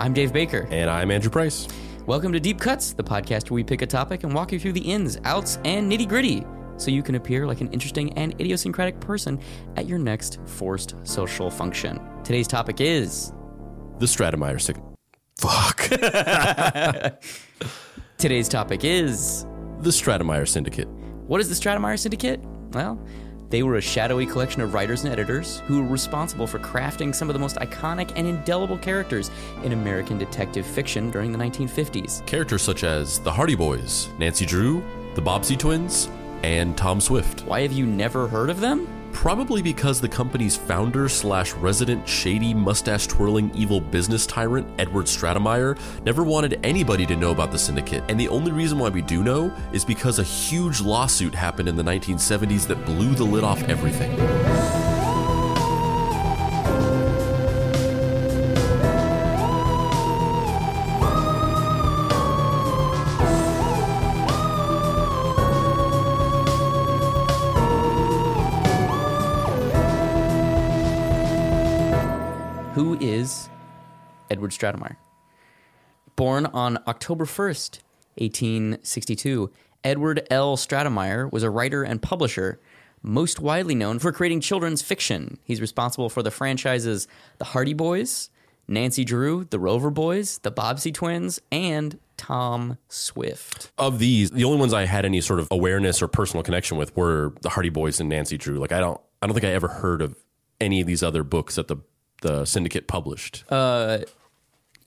I'm Dave Baker. And I'm Andrew Price. Welcome to Deep Cuts, the podcast where we pick a topic and walk you through the ins, outs, and nitty gritty so you can appear like an interesting and idiosyncratic person at your next forced social function. Today's topic is The Stratemeyer Syndicate. Fuck. Today's topic is the Stratemeyer Syndicate. What is the Stratemeyer Syndicate? Well, they were a shadowy collection of writers and editors who were responsible for crafting some of the most iconic and indelible characters in American detective fiction during the 1950s. Characters such as the Hardy Boys, Nancy Drew, the Bobbsey Twins, and Tom Swift. Why have you never heard of them? Probably because the company's founder slash resident shady mustache twirling evil business tyrant, Edward Stratemeyer, never wanted anybody to know about the syndicate. And the only reason why we do know is because a huge lawsuit happened in the 1970s that blew the lid off everything. Stratemeyer? Born on October 1st, 1862, Edward L. Stratemeyer was a writer and publisher, most widely known for creating children's fiction. He's responsible for the franchises The Hardy Boys, Nancy Drew, The Rover Boys, The Bobbsey Twins, and Tom Swift. Of these, the only ones I had any sort of awareness or personal connection with were the Hardy Boys and Nancy Drew. Like I don't I don't think I ever heard of any of these other books that the the syndicate published. Uh,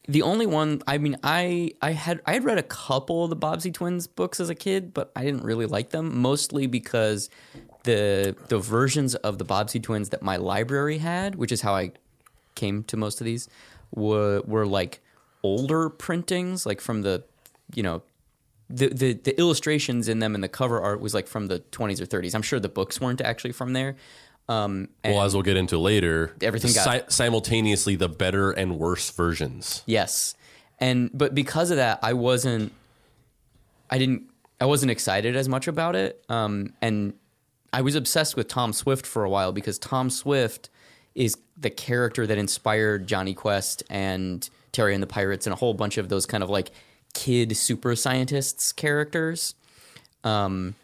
the only one I mean I I had I had read a couple of the Bobbsey Twins books as a kid, but I didn't really like them mostly because the the versions of the Bobbsey Twins that my library had, which is how I came to most of these, were were like older printings, like from the you know the, the the illustrations in them and the cover art was like from the 20s or 30s. I'm sure the books weren't actually from there. Um, well, as we'll get into later, Everything got- si- simultaneously the better and worse versions. Yes. And but because of that, I wasn't I didn't I wasn't excited as much about it. Um and I was obsessed with Tom Swift for a while because Tom Swift is the character that inspired Jonny Quest and Terry and the Pirates and a whole bunch of those kind of like kid super scientists characters. Um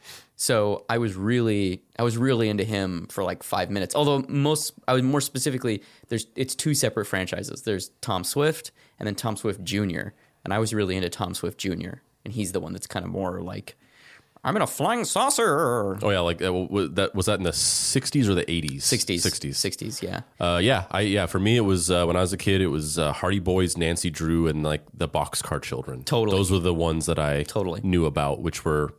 so I was really I was really into him for like five minutes. Although most I was more specifically there's it's two separate franchises. There's Tom Swift and then Tom Swift Jr. And I was really into Tom Swift Jr. And he's the one that's kind of more like I'm in a flying saucer. Oh yeah, like uh, was that was that in the '60s or the '80s? Sixties, '60s. sixties, yeah. Uh, yeah, I yeah. For me, it was uh, when I was a kid. It was uh, Hardy Boys, Nancy Drew, and like the Boxcar Children. Totally. those were the ones that I Totally. knew about, which were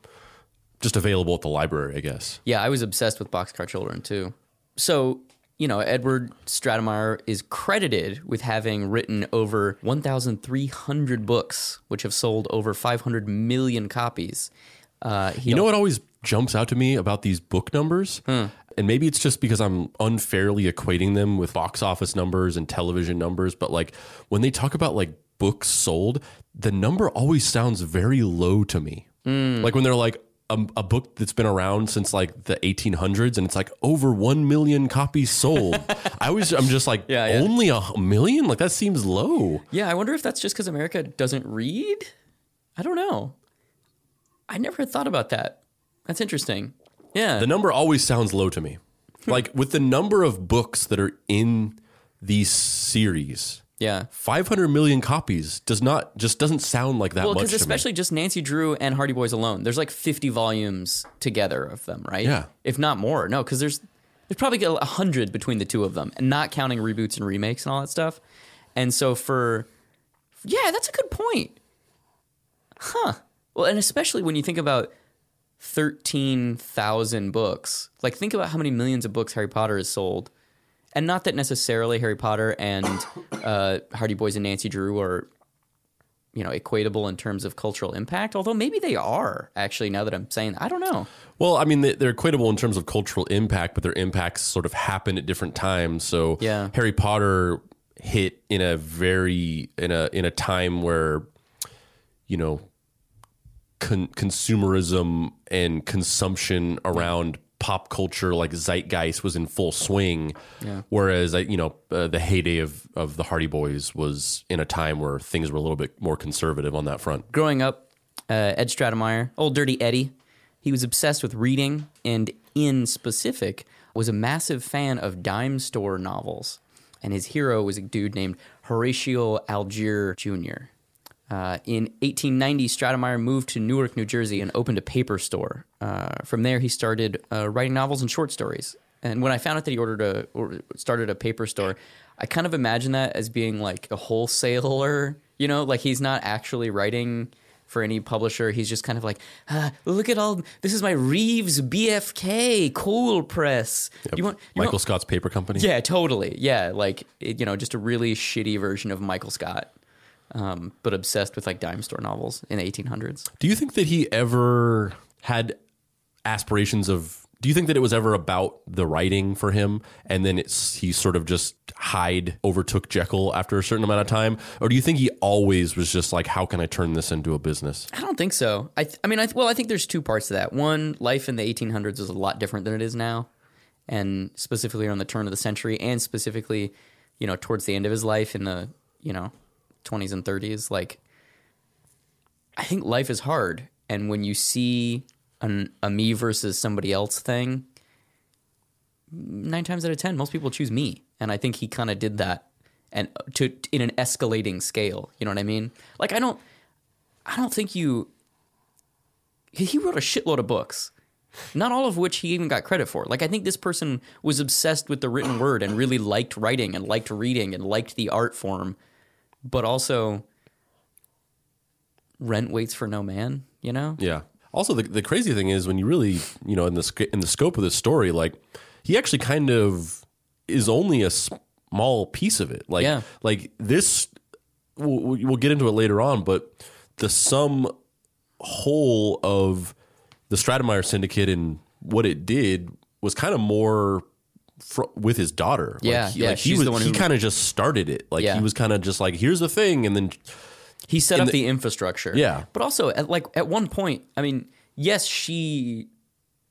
just available at the library, I guess. Yeah, I was obsessed with Boxcar Children too. So, you know, Edward Stratemeyer is credited with having written over 1,300 books, which have sold over 500 million copies. Uh, You know what always jumps out to me about these book numbers? Hmm. And maybe it's just because I'm unfairly equating them with box office numbers and television numbers, but like when they talk about like books sold, the number always sounds very low to me. Hmm. Like when they're like a, a book that's been around since like the 1800s and it's like over 1 million copies sold. I always I'm just like Yeah, yeah. only a million? Like that seems low. Yeah, I wonder if that's just because America doesn't read. I don't know. I never had thought about that. That's interesting. Yeah. The number always sounds low to me. Hmm. like with the number of books that are in these series, yeah. 500 million copies does not just doesn't sound like that Well, much because to especially just Nancy Drew and Hardy Boys alone, there's like 50 volumes together of them, right? Yeah. If not more. No, because there's there's probably a hundred between the two of them, and not counting reboots and remakes and all that stuff. And so for yeah, that's a good point. Huh. Well, and especially when you think about 13,000 books. Like, think about how many millions of books Harry Potter has sold. And not that necessarily Harry Potter and uh, Hardy Boys and Nancy Drew are, you know, equatable in terms of cultural impact. Although maybe they are, actually, now that I'm saying I don't know. Well, I mean, they- they're equatable in terms of cultural impact, but their impacts sort of happen at different times. So, Yeah. Harry Potter hit in a very in a in a time where, you know, con- consumerism and consumption around pop culture like zeitgeist was in full swing. Yeah. Whereas, you know, uh, the heyday of, of the Hardy Boys was in a time where things were a little bit more conservative on that front. Growing up, uh, Ed Stratemeyer, old dirty Eddie, he was obsessed with reading and, in specific, was a massive fan of dime store novels. And his hero was a dude named Horatio Alger Jr. Uh, in 1890, Stratemeyer moved to Newark, New Jersey, and opened a paper store. Uh, from there, he started uh, writing novels and short stories. And when I found out that he ordered a or started a paper store, I kind of imagined that as being like a wholesaler. You know, like he's not actually writing for any publisher. He's just kind of like, ah, look at all. This is my Reeves BFK cool press. You want you Michael want- Scott's paper company. yeah, totally. Yeah, like it, you know, just a really shitty version of Michael Scott, um, but obsessed with like dime store novels in the 1800s. Do you think that he ever had aspirations of? Do you think that it was ever about the writing for him, and then it's he sort of just Hyde overtook Jekyll after a certain amount of time, or do you think he always was just like, how can I turn this into a business? I don't think so. I, th- I mean, I th- well, I think there's two parts to that. One, life in the 1800s was a lot different than it is now, and specifically on the turn of the century, and specifically, you know, towards the end of his life in the you know 20s and 30s. Like, I think life is hard, and when you see an, a me versus somebody else thing, nine times out of ten, most people choose me, and I think he kind of did that, and uh, to in an escalating scale. You know what I mean? Like, I don't. I don't think you. He wrote a shitload of books, not all of which he even got credit for. Like, I think this person was obsessed with the written word and really liked writing and liked reading and liked the art form, but also rent waits for no man, you know? Yeah. Also, the, the crazy thing is when you really, you know, in the in the scope of this story, like he actually kind of is only a small piece of it. Like, Yeah. like this, we'll, we'll get into it later on, but the sum whole of the Stratemeyer Syndicate and what it did was kind of more fr- with his daughter. Like, Yeah, he, yeah, like, he was the one he kind of just started it. Like Yeah. he was kind of just like, here's the thing, and then He set up the- the, infrastructure. Yeah. But also, at like at one point, I mean, yes, she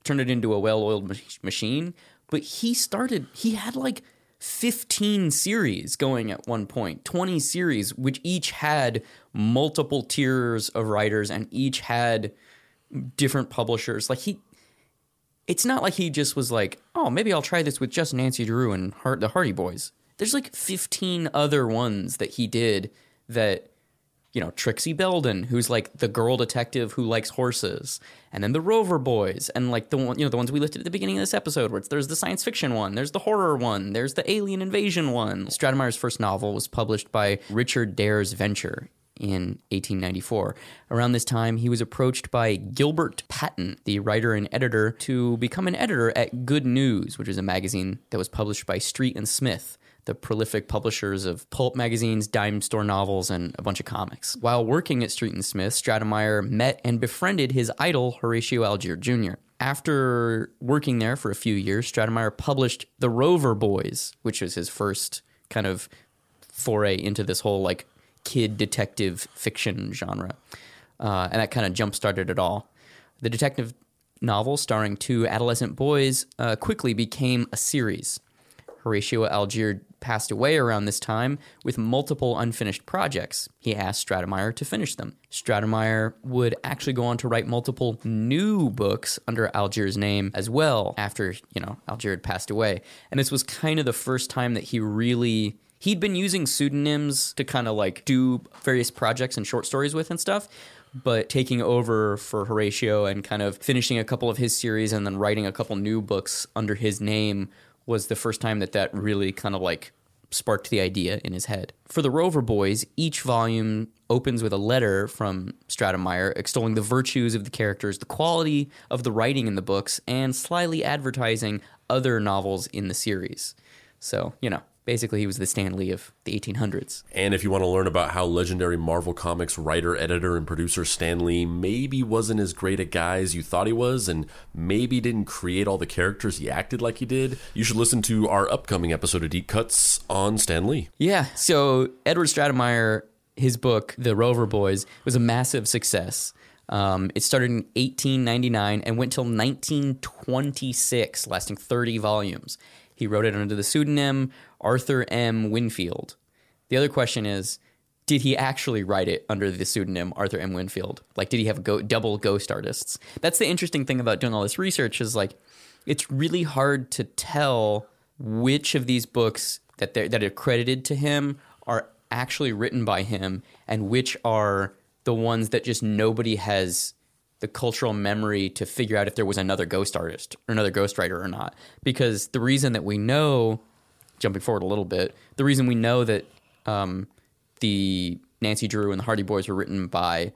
turned it into a well-oiled mach- machine, but he started. He had like fifteen series going at one point, twenty series, which each had multiple tiers of writers and each had different publishers. Like he. It's not like he just was like, oh, maybe I'll try this with just Nancy Drew and the Hardy Boys. There's like 15 other ones that he did that you know, Trixie Belden, who's like the girl detective who likes horses, and then the Rover Boys, and like the one, you know, the ones we listed at the beginning of this episode, where it's, there's the science fiction one, there's the horror one, there's the alien invasion one. Stratemeyer's first novel was published by Richard Dare's Venture in 1894. Around this time, he was approached by Gilbert Patten, the writer and editor, to become an editor at Good News, which is a magazine that was published by Street and Smith the prolific publishers of pulp magazines, dime store novels, and a bunch of comics. While working at Street and Smith, Stratemeyer met and befriended his idol, Horatio Alger Jr. After working there for a few years, Stratemeyer published The Rover Boys, which was his first kind of foray into this whole like kid detective fiction genre. Uh, and that kind of jump started it all. The detective novel starring two adolescent boys uh, quickly became a series. Horatio Alger passed away around this time with multiple unfinished projects. He asked Stratemeyer to finish them. Stratemeyer would actually go on to write multiple new books under Alger's name as well after, you know, Alger had passed away. And this was kind of the first time that he really he'd been using pseudonyms to kind of like do various projects and short stories with and stuff but taking over for Horatio and kind of finishing a couple of his series and then writing a couple new books under his name was the first time that that really kind of like sparked the idea in his head. For the Rover Boys, each volume opens with a letter from Stratemeyer extolling the virtues of the characters, the quality of the writing in the books, and slyly advertising other novels in the series. So, you know, basically he was the Stan Lee of the 1800s. And if you want to learn about how legendary Marvel Comics writer, editor, and producer Stan Lee maybe wasn't as great a guy as you thought he was, and maybe didn't create all the characters he acted like he did, you should listen to our upcoming episode of Deep Cuts on Stan Lee. Yeah. So Edward Stratemeyer, his book, The Rover Boys, was a massive success. Um, it started in 1899 and went till 1926, lasting 30 volumes. He wrote it under the pseudonym Arthur M. Winfield. The other question is, did he actually write it under the pseudonym Arthur M. Winfield? Like, did he have go- double ghost artists? That's the interesting thing about doing all this research is like, it's really hard to tell which of these books that that are credited to him are actually written by him and which are the ones that just nobody has the cultural memory to figure out if there was another ghost artist or another ghost writer or not. Because the reason that we know, jumping forward a little bit, the reason we know that um, the Nancy Drew and the Hardy Boys were written by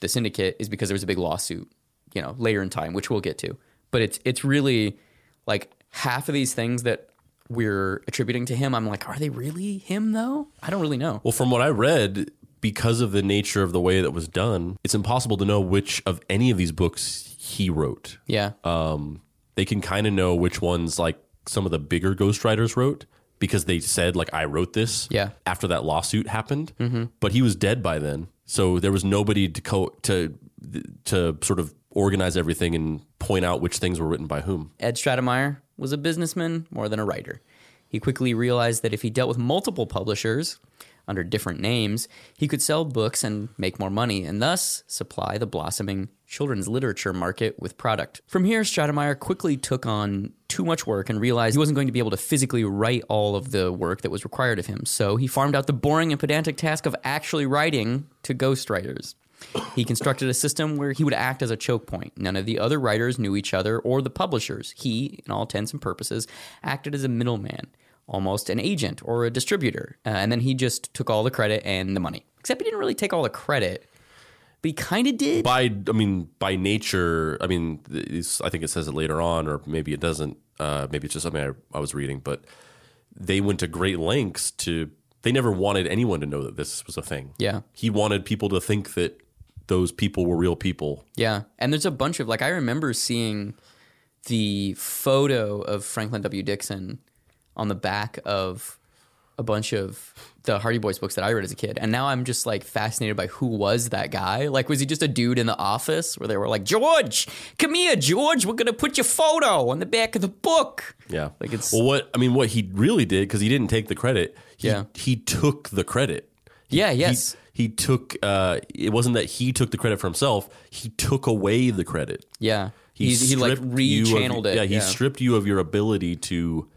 the Syndicate is because there was a big lawsuit, you know, later in time, which we'll get to. But it's it's really like half of these things that we're attributing to him. I'm like, are they really him though? I don't really know. Well, from what I read, because of the nature of the way that was done, it's impossible to know which of any of these books he wrote. Yeah, Um, they can kind of know which ones like some of the bigger ghostwriters wrote because they said like I wrote this. Yeah. After that lawsuit happened, but he was dead by then, so there was nobody to co- to to sort of organize everything and point out which things were written by whom. Ed Stratemeyer was a businessman more than a writer. He quickly realized that if he dealt with multiple publishers under different names, he could sell books and make more money, and thus supply the blossoming children's literature market with product. From here, Stratemeyer quickly took on too much work and realized he wasn't going to be able to physically write all of the work that was required of him. So he farmed out the boring and pedantic task of actually writing to ghostwriters. He constructed a system where he would act as a choke point. None of the other writers knew each other or the publishers. He, in all intents and purposes, acted as a middleman, almost an agent or a distributor. Uh, and then he just took all the credit and the money. Except he didn't really take all the credit, but he kind of did. by I mean by nature I mean I think it says it later on or maybe it doesn't uh, maybe it's just something I, I was reading but they went to great lengths to they never wanted anyone to know that this was a thing Yeah. he wanted people to think that those people were real people Yeah, and there's a bunch of like I remember seeing the photo of Franklin W. Dixon on the back of a bunch of the Hardy Boys books that I read as a kid, and now I'm just like fascinated by who was that guy. Like, was he just a dude in the office where they were like, George, come here, George, we're gonna put your photo on the back of the book. yeah Like it's- well what I mean what he really did because he didn't take the credit he, Yeah. he took the credit Yeah, yes, he, took uh, it wasn't that he took the credit for himself he took away the credit yeah. He, he, like of- rechanneled it. Yeah, he stripped you of your ability to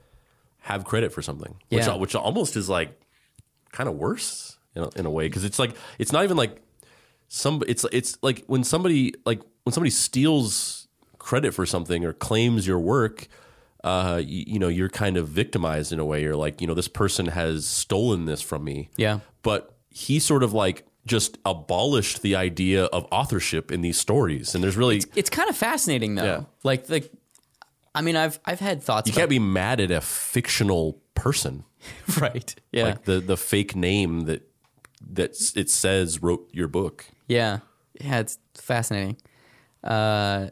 have credit for something, which Yeah. which almost is like kind of worse in a, in a way because it's like it's not even like some it's it's like when somebody like when somebody steals credit for something or claims your work uh you, you know you're kind of victimized in a way you're like you know this person has stolen this from me Yeah. but he sort of like just abolished the idea of authorship in these stories and there's really It's kind of fascinating though. Yeah. Like, like, I mean, I've I've had thoughts. you can't be mad at a fictional person right. Yeah. like the the fake name that that it says wrote your book Yeah, yeah, it's fascinating. Uh,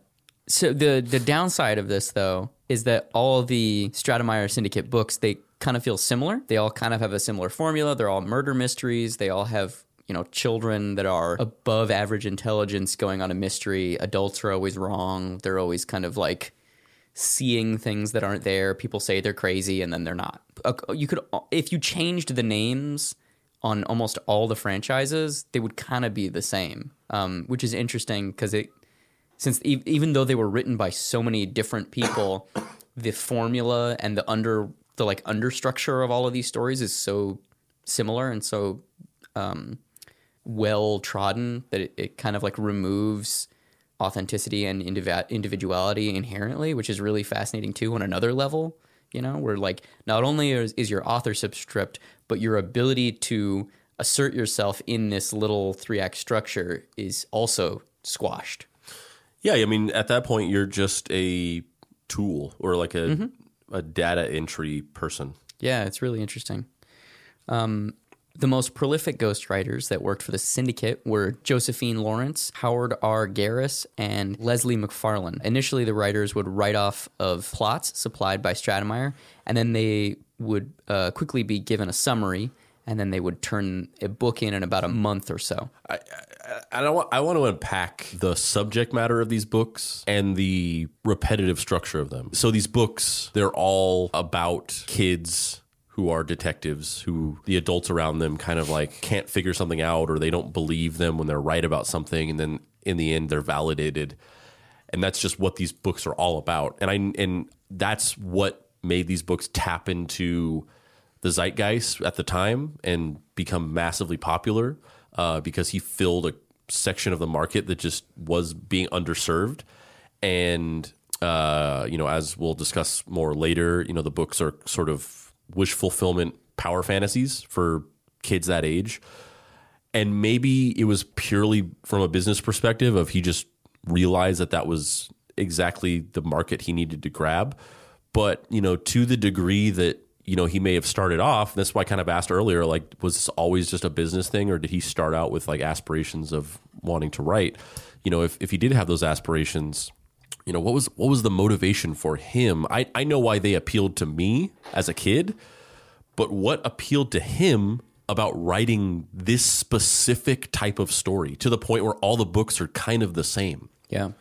so the the downside of this though is that all the Stratemeyer Syndicate books they kind of feel similar. They all kind of have a similar formula. They're all murder mysteries. They all have you know children that are above average intelligence going on a mystery. Adults are always wrong. They're always kind of like seeing things that aren't there. People say they're crazy and then they're not. You could if you changed the names on almost all the franchises, they would kind of be the same, um, which is interesting because it since e- even though they were written by so many different people, the formula and the under the like understructure of all of these stories is so similar and so um, well trodden that it, it kind of like removes authenticity and individuality inherently, which is really fascinating too on another level. You know, where like not only is, is your authorship stripped, but your ability to assert yourself in this little three act structure is also squashed. yeah i mean at that point you're just a tool or like a Mm-hmm. a data entry person Yeah, it's really interesting. Um, the most prolific ghostwriters that worked for the syndicate were Josephine Lawrence, Howard R. Garis, and Leslie McFarlane. Initially, the writers would write off of plots supplied by Stratemeyer, and then they would uh, quickly be given a summary, and then they would turn a book in in about a month or so. I don't. Want, I want to unpack the subject matter of these books and the repetitive structure of them. So these books, they're all about kids who are detectives who the adults around them kind of like can't figure something out or they don't believe them when they're right about something and then in the end they're validated. And that's just what these books are all about. And i and that's what made these books tap into the zeitgeist at the time and become massively popular uh, because he filled a section of the market that just was being underserved. And uh, you know as we'll discuss more later you know the books are sort of wish fulfillment power fantasies for kids that age. And maybe it was purely from a business perspective of he just realized that that was exactly the market he needed to grab. But, you know, to the degree that, you know, he may have started off, that's why I kind of asked earlier, like, was this always just a business thing or did he start out with like aspirations of wanting to write? You know, if, if he did have those aspirations, you know what was what was the motivation for him? I i know why they appealed to me as a kid but what appealed to him about writing this specific type of story to the point where all the books are kind of the same? Yeah.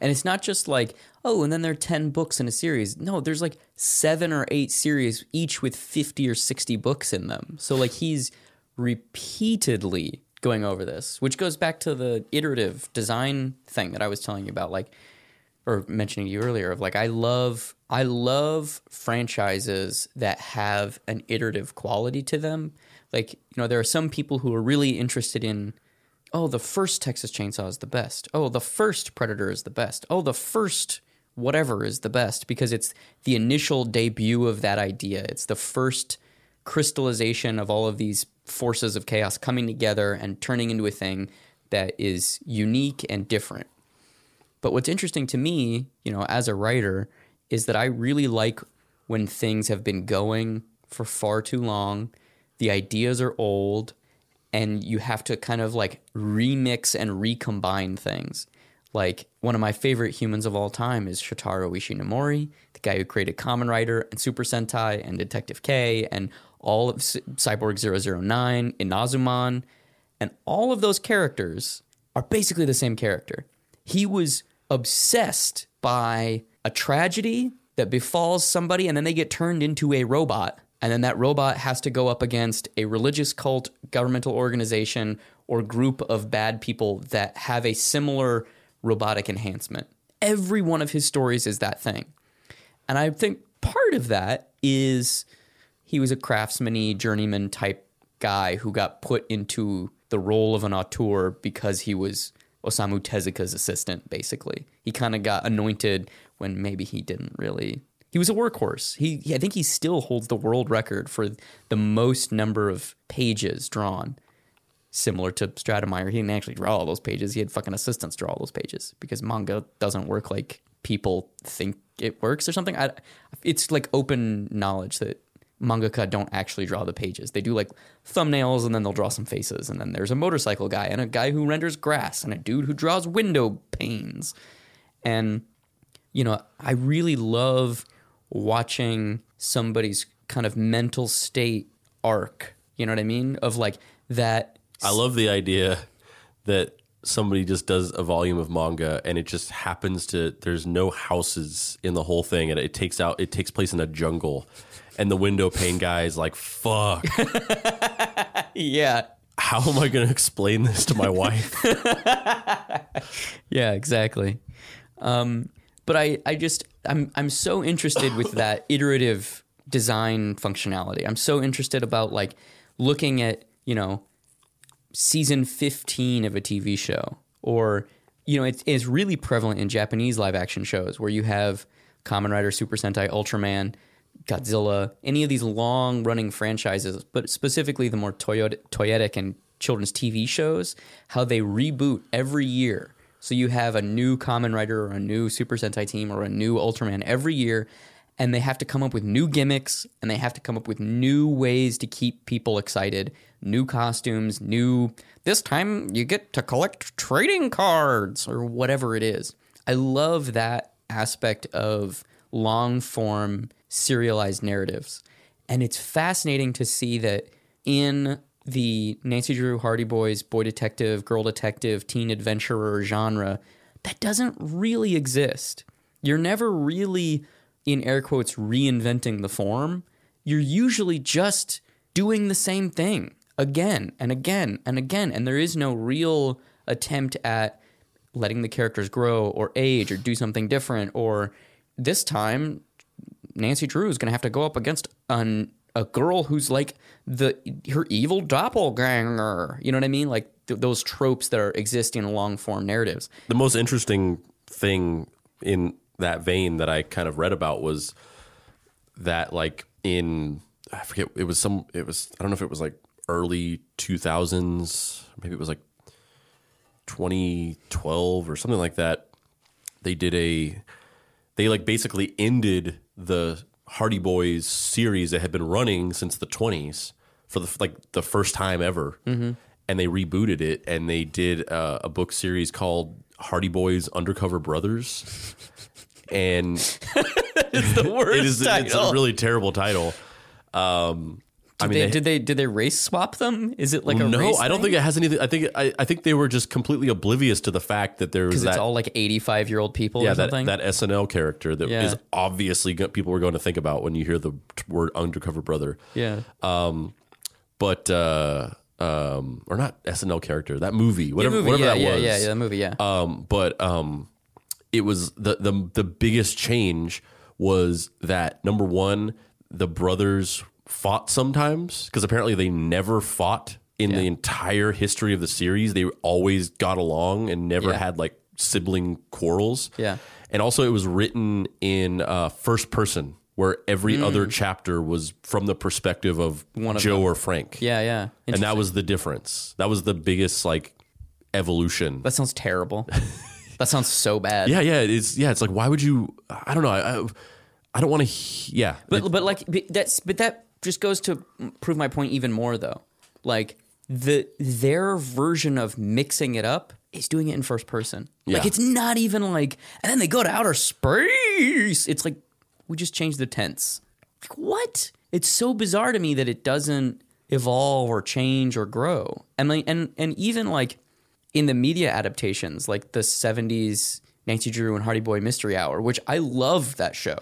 And it's not just like oh and then there are 10 books in a series. No there's like seven or eight series each with 50 or 60 books in them. So like he's repeatedly going over this which goes back to the iterative design thing that i was telling you about. Like or mentioning you earlier of like I love I love franchises that have an iterative quality to them. Like, you know, there are some people who are really interested in oh, the first Texas Chainsaw is the best. Oh, the first Predator is the best. Oh, the first whatever is the best because it's the initial debut of that idea. It's the first crystallization of all of these forces of chaos coming together and turning into a thing that is unique and different. But what's interesting to me, you know, as a writer, is that I really like when things have been going for far too long, the ideas are old, and you have to kind of like remix and recombine things. Like one of my favorite humans of all time is Shotaro Ishinomori, the guy who created Kamen Rider and Super Sentai and Detective K and all of Cyborg 009, Inazuman, and all of those characters are basically the same character. He was obsessed by a tragedy that befalls somebody and then they get turned into a robot. And then that robot has to go up against a religious cult, governmental organization, or group of bad people that have a similar robotic enhancement. Every one of his stories is that thing. And I think part of that is he was a craftsman journeyman type guy who got put into the role of an auteur because he was Osamu Tezuka's assistant, basically. He kind of got anointed when maybe he didn't really. He was a workhorse. He, I think he still holds the world record for the most number of pages drawn. Similar to Stratemeyer, he didn't actually draw all those pages. He had fucking assistants draw all those pages because manga doesn't work like people think it works or something. I, it's like open knowledge that mangaka don't actually draw the pages. They do like thumbnails and then they'll draw some faces. And then there's a motorcycle guy and a guy who renders grass and a dude who draws window panes. And, you know, I really love watching somebody's kind of mental state arc. You know what I mean? Of like that. I love the idea that somebody just does a volume of manga and it just happens to there's no houses in the whole thing and it takes out it takes place in a jungle and the window pane guy is like, fuck. yeah. How am I going to explain this to my wife? yeah, exactly. Um, but I, I just, I'm, I'm so interested with that iterative design functionality. I'm so interested about like looking at, you know, season 15 of a TV show or, you know, it's, it's really prevalent in Japanese live action shows where you have Kamen Rider, Super Sentai, Ultraman, Godzilla, any of these long running franchises, but specifically the more toyetic and children's TV shows, how they reboot every year. So you have a new Kamen Rider or a new Super Sentai team or a new Ultraman every year, and they have to come up with new gimmicks and they have to come up with new ways to keep people excited, new costumes, new. This time you get to collect trading cards or whatever it is. I love that aspect of long form serialized narratives. And it's fascinating to see that in the Nancy Drew Hardy Boys boy detective, girl detective, teen adventurer genre that doesn't really exist. You're never really in air quotes reinventing the form. You're usually just doing the same thing again and again and again and there is no real attempt at letting the characters grow or age or do something different or this time Nancy Drew is going to have to go up against an, a girl who's like the her evil doppelganger. You know what I mean? Like th- those tropes that are existing in long form narratives. The most interesting thing in that vein that I kind of read about was that like in I forget it was some it was I don't know if it was like early 2000s maybe it was like 2012 or something like that they did a they like basically ended the Hardy Boys series that had been running since the 20s for the like the first time ever, and they rebooted it and they did uh, a book series called Hardy Boys Undercover Brothers, and It's the worst it is it's a really terrible title. Um, I mean, they, they- did they did they race swap them? Is it like a no, I don't thing? think it has anything. I think I, I think they were just completely oblivious to the fact that there was that it's all like eighty five year old people yeah or that, something. that SNL character that is Yeah. obviously go- people were going to think about when you hear the word undercover brother. yeah, Um, but uh, um, or not SNL character that movie whatever movie, whatever yeah, that yeah, was. yeah, yeah, the movie, yeah. Um, but um, it was the the the biggest change was that number one, the brothers fought sometimes because apparently they never fought in the entire history of the series. They always got along and never Yeah. had like sibling quarrels. Yeah. and also it was written in uh, first person. Where every other chapter was from the perspective of, Mm. One of Joe them. or Frank, yeah, yeah. and that was the difference. That was the biggest like evolution. that sounds terrible. that sounds so bad. Yeah, yeah, it's yeah, it's like why would you? I don't know. I I, I don't want to. Yeah, But but like but that's but that just goes to prove my point even more though. Like the their version of mixing it up is doing it in first person. Like it's not even like and then they go to outer space. It's like we just changed the tense. Like what? It's so bizarre to me that it doesn't evolve or change or grow. And like and and even like in the media adaptations, like the 70s Nancy Drew and Hardy Boy Mystery Hour, which I love that show.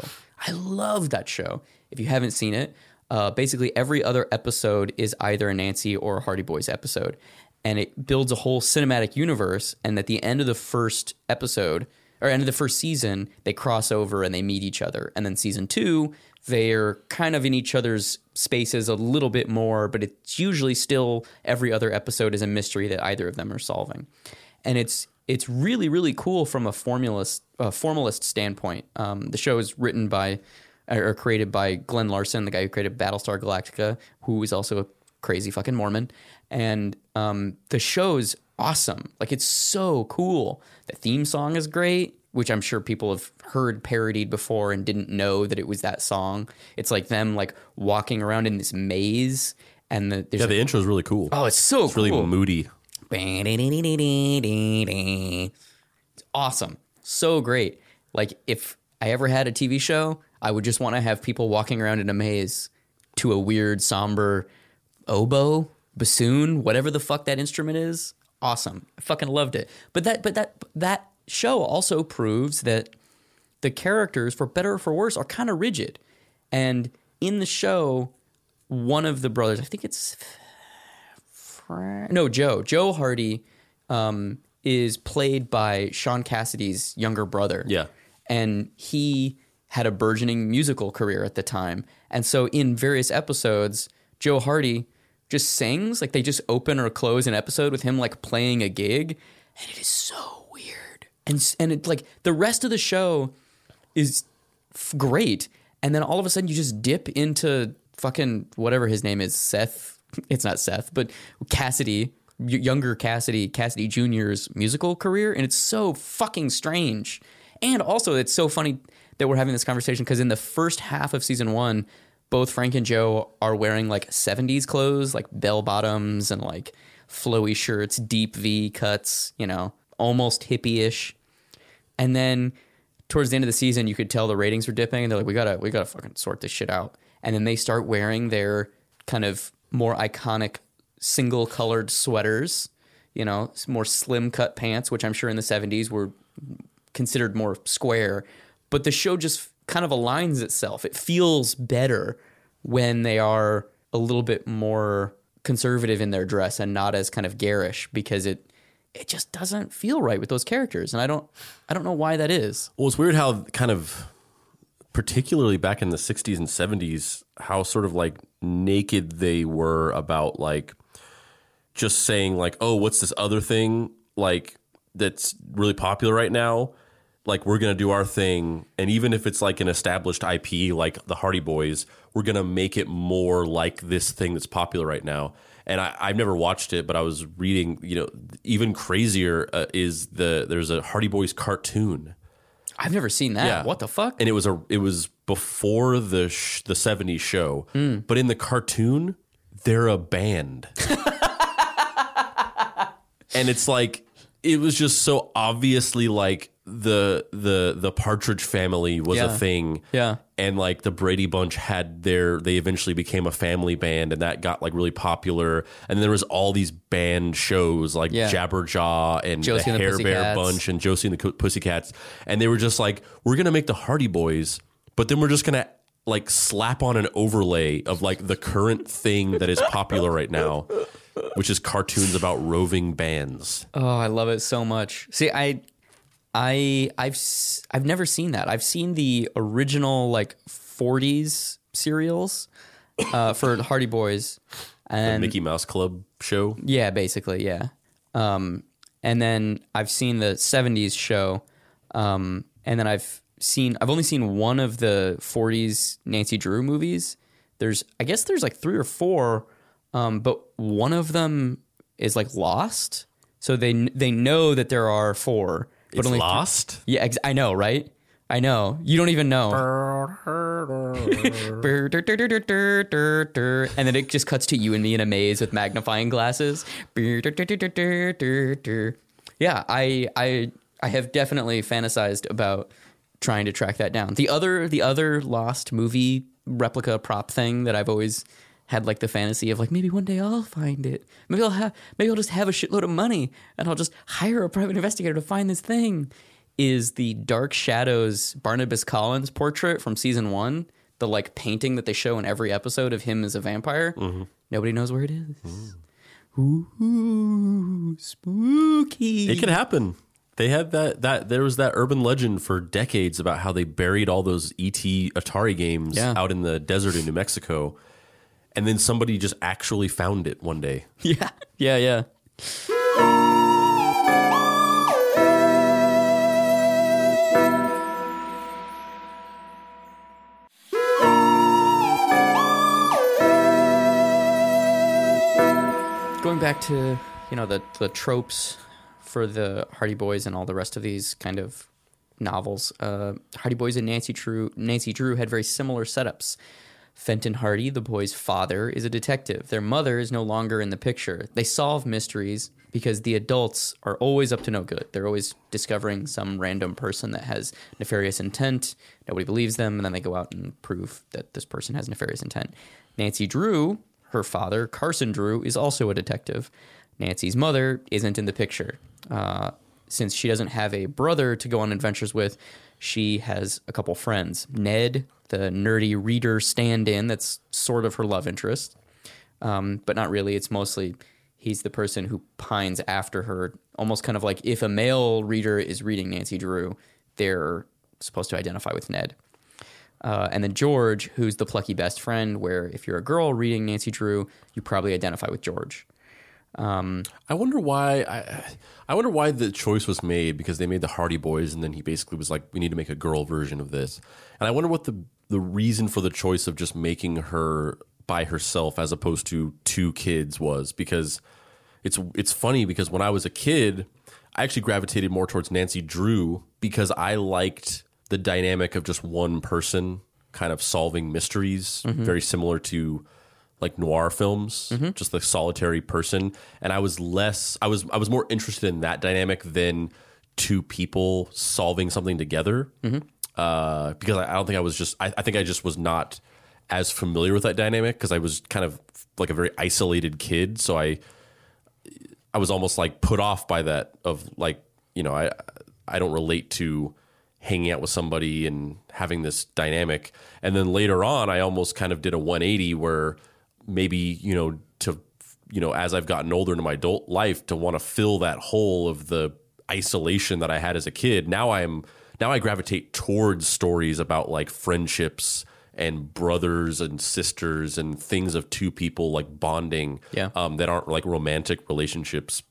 I love that show. If you haven't seen it, uh, basically every other episode is either a Nancy or a Hardy Boys episode. And it builds a whole cinematic universe. And at the end of the first episode, or end of the first season, they cross over and they meet each other. And then season two, they're kind of in each other's spaces a little bit more, but it's usually still every other episode is a mystery that either of them are solving. And it's it's really really cool from a formulist uh, formalist standpoint. Um, the show is written by or created by Glen Larson, the guy who created Battlestar Galactica, who is also a crazy fucking Mormon. And um, the show's awesome. Like it's so cool. The theme song is great, which I'm sure people have heard parodied before and didn't know that it was that song. It's like them like walking around in this maze, and the, there's yeah. a- The intro is really cool. oh, it's so it's really cool. moody. It's awesome. So great. Like if I ever had a TV show, I would just want to have people walking around in a maze to a weird somber oboe, bassoon, whatever the fuck that instrument is. Awesome. I fucking loved it. But that but that that show also proves that the characters, for better or for worse, are kind of rigid. And in the show, one of the brothers, I think it's Fra- no Joe, Joe Hardy, um, is played by Shaun Cassidy's younger brother. Yeah. and he had a burgeoning musical career at the time, and so in various episodes, Joe Hardy just sings like they just open or close an episode with him like playing a gig, and it is so weird. And and it like the rest of the show is f- great. And then all of a sudden you just dip into fucking whatever his name is, Seth. It's not Seth, but Cassidy, younger Cassidy, Cassidy Jr.'s musical career. And it's so fucking strange. And also, it's so funny that we're having this conversation because in the first half of season one, both Frank and Joe are wearing like 70s clothes, like bell bottoms and like flowy shirts, deep V cuts, you know, almost hippie ish. And then towards the end of the season, you could tell the ratings were dipping, and they're like, "We gotta, we gotta fucking sort this shit out." And then they start wearing their kind of more iconic single colored sweaters, you know, more slim cut pants, which I'm sure in the 70s were considered more square. But the show just kind of aligns itself. It feels better when they are a little bit more conservative in their dress and not as kind of garish because it it just doesn't feel right with those characters and I don't I don't know why that is. Well, it's weird how kind of, particularly back in the 60s and 70s, how sort of like naked they were about like just saying, like, oh, what's this other thing like that's really popular right now? Like, we're going to do our thing. And even if it's like an established IP like the Hardy Boys, we're going to make it more like this thing that's popular right now. And I, I've never watched it, but I was reading, you know, even crazier uh, is the there's a Hardy Boys cartoon I've never seen that. Yeah. What the fuck? and it was a it was before the sh- the 70s show but in the cartoon they're a band and it's like it was just so obviously like the the the partridge family was Yeah. a thing Yeah. and like the Brady Bunch had their they eventually became a family band and that got like really popular and then there was all these band shows like Yeah. Jabberjaw and Josie the and the Hair Bear Bunch and Josie and the Pussycats and they were just like we're gonna make the Hardy Boys but then we're just gonna like slap on an overlay of like the current thing that is popular right now which is cartoons about roving bands Oh, I love it so much. See, I, I, I've, I've never seen that. I've seen the original like '40s serials uh, for Hardy Boys, and the Mickey Mouse Club show yeah, basically, yeah. Um, and then I've seen the '70s show, um, and then I've seen, I've only seen one of the '40s Nancy Drew movies. There's, I guess, there's like three or four, um, but one of them is like lost. So they they know that there are four, but it's only lost yeah, ex- I know, right? I know. You don't even know. and then it just cuts to you and me in a maze with magnifying glasses. Yeah, I I I have definitely fantasized about trying to track that down. The other the other lost movie replica prop thing that I've always had like the fantasy of like maybe one day I'll find it. Maybe I'll have maybe I'll just have a shitload of money and I'll just hire a private investigator to find this thing. Is the Dark Shadows Barnabas Collins portrait from season one, the like painting that they show in every episode of him as a vampire. Mm-hmm. Nobody knows where it is. Mm. Ooh, spooky. It could happen. They had that that there was that urban legend for decades about how they buried all those ET Atari games Yeah. out in the desert in New Mexico. And then somebody just actually found it one day. Yeah, yeah, yeah. Going back to you know the the tropes for the Hardy Boys and all the rest of these kind of novels, uh, Hardy Boys and Nancy Drew Nancy Drew had very similar setups. Fenton Hardy, the boy's father, is a detective. Their mother is no longer in the picture. They solve mysteries because the adults are always up to no good. They're always discovering some random person that has nefarious intent. Nobody believes them, and then they go out and prove that this person has nefarious intent. Nancy Drew, her father, Carson Drew, is also a detective. Nancy's mother isn't in the picture. Uh, since she doesn't have a brother to go on adventures with, she has a couple friends. Ned, the nerdy reader stand in, that's sort of her love interest, um, but not really. It's mostly he's the person who pines after her, almost kind of like if a male reader is reading Nancy Drew, they're supposed to identify with Ned. Uh, and then George, who's the plucky best friend, where if you're a girl reading Nancy Drew, you probably identify with George. I wonder why I I wonder why the choice was made because they made the Hardy Boys and then he basically was like we need to make a girl version of this. And I wonder what the the reason for the choice of just making her by herself as opposed to two kids was because it's it's funny because when I was a kid, I actually gravitated more towards Nancy Drew because I liked the dynamic of just one person kind of solving mysteries, mm-hmm. very similar to like noir films, mm-hmm. just the solitary person. And I was less, I was, I was more interested in that dynamic than two people solving something together. Uh, because I, I don't think I was just, I, I think I just was not as familiar with that dynamic because I was kind of like a very isolated kid, so I I was almost like put off by that of like you know I I don't relate to hanging out with somebody and having this dynamic, and then later on I almost kind of did a 180 where maybe you know to you know as I've gotten older into my adult life to want to fill that hole of the isolation that I had as a kid. Now I'm now I gravitate towards stories about like friendships and brothers and sisters and things of two people like bonding Yeah. um, that aren't like romantic relationships.